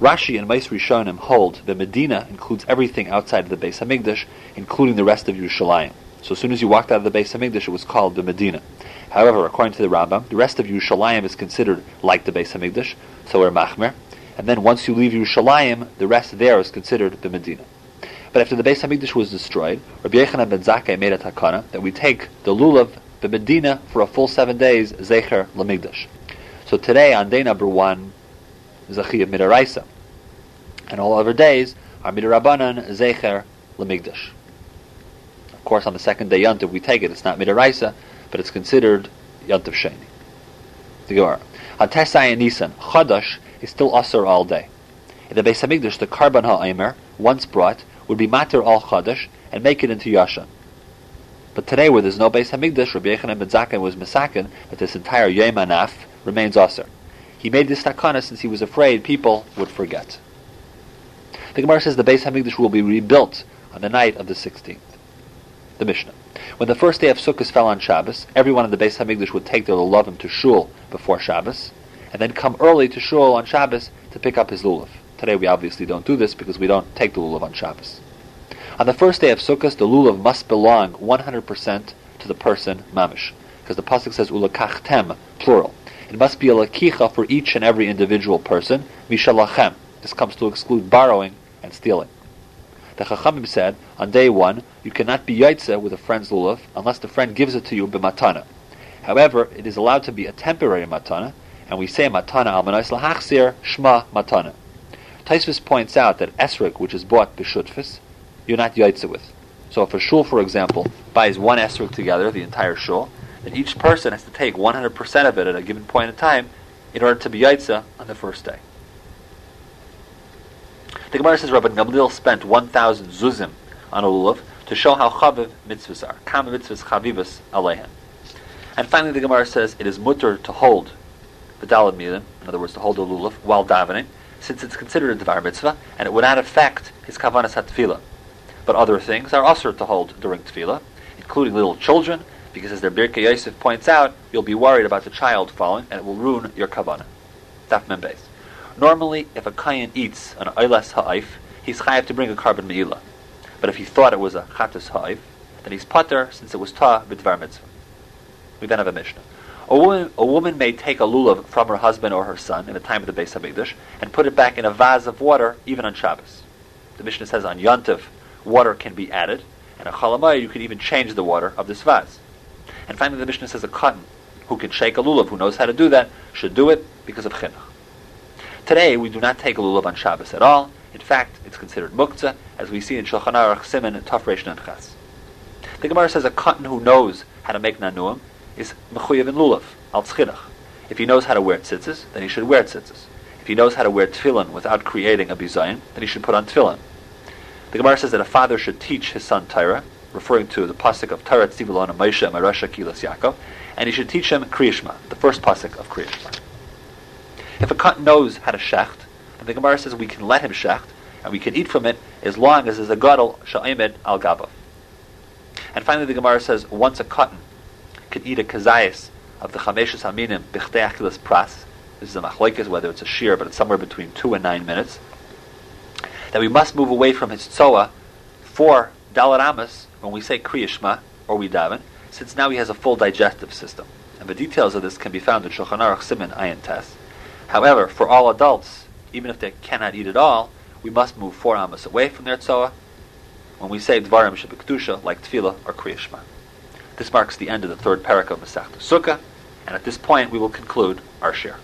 Rashi and Mais Rishonim hold that Medina includes everything outside of the Beis Hamikdash, including the rest of Yerushalayim. So as soon as you walked out of the Beis Hamikdash, it was called the Medina. However, according to the Rambam, the rest of Yerushalayim is considered like the Beis Hamikdash, so we're Machmer. And then once you leave Yerushalayim, the rest there is considered the Medina. But after the Beis Hamikdash was destroyed, Rabbi Yechanan ben Zakkai made a takana that we take the lulav, the Medina, for a full seven days, Zecher Lamigdash. So today, on day number one, Zachiyah Midaraisa. And all other days are Midarabanan Zecher Lemigdash. Of course, on the second day Yontif we take it, it's not Midaraisa, but it's considered Yontif Sheni. The Gemara. On Tesai and Nisan, Chadash is still Asr all day. In the Beis Hamikdash, the Karban HaOmer, once brought, would be Matir all Chadash and make it into Yashan. But today, where there's no Beis Hamikdash, Rabbi Yechanan ben Zakkai was Masakin that this entire Yom Anaf remains Asr. He made this takana since he was afraid people would forget. The Gemara says the Beis Hamikdash will be rebuilt on the night of the 16th. The Mishnah. When the first day of Sukkot fell on Shabbos, everyone in the Beis Hamikdash would take their lulavim to shul before Shabbos, and then come early to shul on Shabbos to pick up his lulav. Today we obviously don't do this because we don't take the lulav on Shabbos. On the first day of Sukkot, the lulav must belong 100% to the person mamish, because the pasuk says ulakachtem, plural. It must be a lakicha for each and every individual person, mishalachem. This comes to exclude borrowing and stealing. The Chachamim said, on day one, you cannot be yaitze with a friend's lulav unless the friend gives it to you b'matana. However, it is allowed to be a temporary matana, and we say matana al manais lahachsir shma matana. Tosfos points out that esrik, which is bought b'shutfis, you're not yaitze with. So if a shul, for example, buys one esrik together, the entire shul, then each person has to take 100% of it at a given point in time in order to be yaitze on the first day. The Gemara says Rabbi Gamliel spent 1,000 zuzim on a lulav to show how chaviv mitzvahs are. Kam mitzvahs chavivas alehem. And finally the Gemara says it is mutter to hold the dalad milim, in other words to hold a lulav, while davening, since it's considered a devar mitzvah, and it would not affect his kavanas hatfila. But other things are usher to hold during tefillah, including little children, because as their Birkei Yosef points out, you'll be worried about the child falling, and it will ruin your kavanah. Daf Membeis. Normally, if a kayan eats an oilas ha'if, he's chayav to bring a korban meila. But if he thought it was a chatas ha'if, then he's pater since it was ta b'dvar mitzvah. We then have a mishnah. A woman, a woman may take a lulav from her husband or her son in the time of the Beis Hamikdash and put it back in a vase of water, even on Shabbos. The Mishnah says on Yontif, water can be added, and on Chalamay you can even change the water of this vase. And finally, the Mishnah says a katan who can shake a lulav, who knows how to do that, should do it because of chinuch. Today, we do not take a lulav on Shabbos at all. In fact, it's considered muktzah, as we see in Shulchan Aruch Siman and Tafresh Ches. The Gemara says a katan who knows how to make nanuim is mechuyev in lulav, al tzchidach. If he knows how to wear tzitzis, then he should wear tzitzis. If he knows how to wear tefillin without creating a bizayin, then he should put on tefillin. The Gemara says that a father should teach his son Torah, referring to the pasuk of Torah Tzivulon Moshe and Marasha Kilas Yaakov, and he should teach him Kriyishma, the first pasuk of Kriyishma. If a cut knows how to shecht, and the Gemara says we can let him shecht, and we can eat from it as long as there's a gadol sha'imed al gabav. And finally, the Gemara says once a katan can eat a kazayas of the chameshus haminim bichtei achilas pras. This is a machlokes whether it's a shear, but it's somewhere between two and nine minutes. That we must move away from his tzoa for dalaramas when we say kriyishma or we daven, since now he has a full digestive system. And the details of this can be found in Shulchan Aruch Siman Ayin Tes. However, for all adults, even if they cannot eat at all, we must move four amas away from their tzoa when we say dvarim shebektusha, like tefillah or kriyashma. This marks the end of the third parak of Masech Sukkah, and at this point we will conclude our share.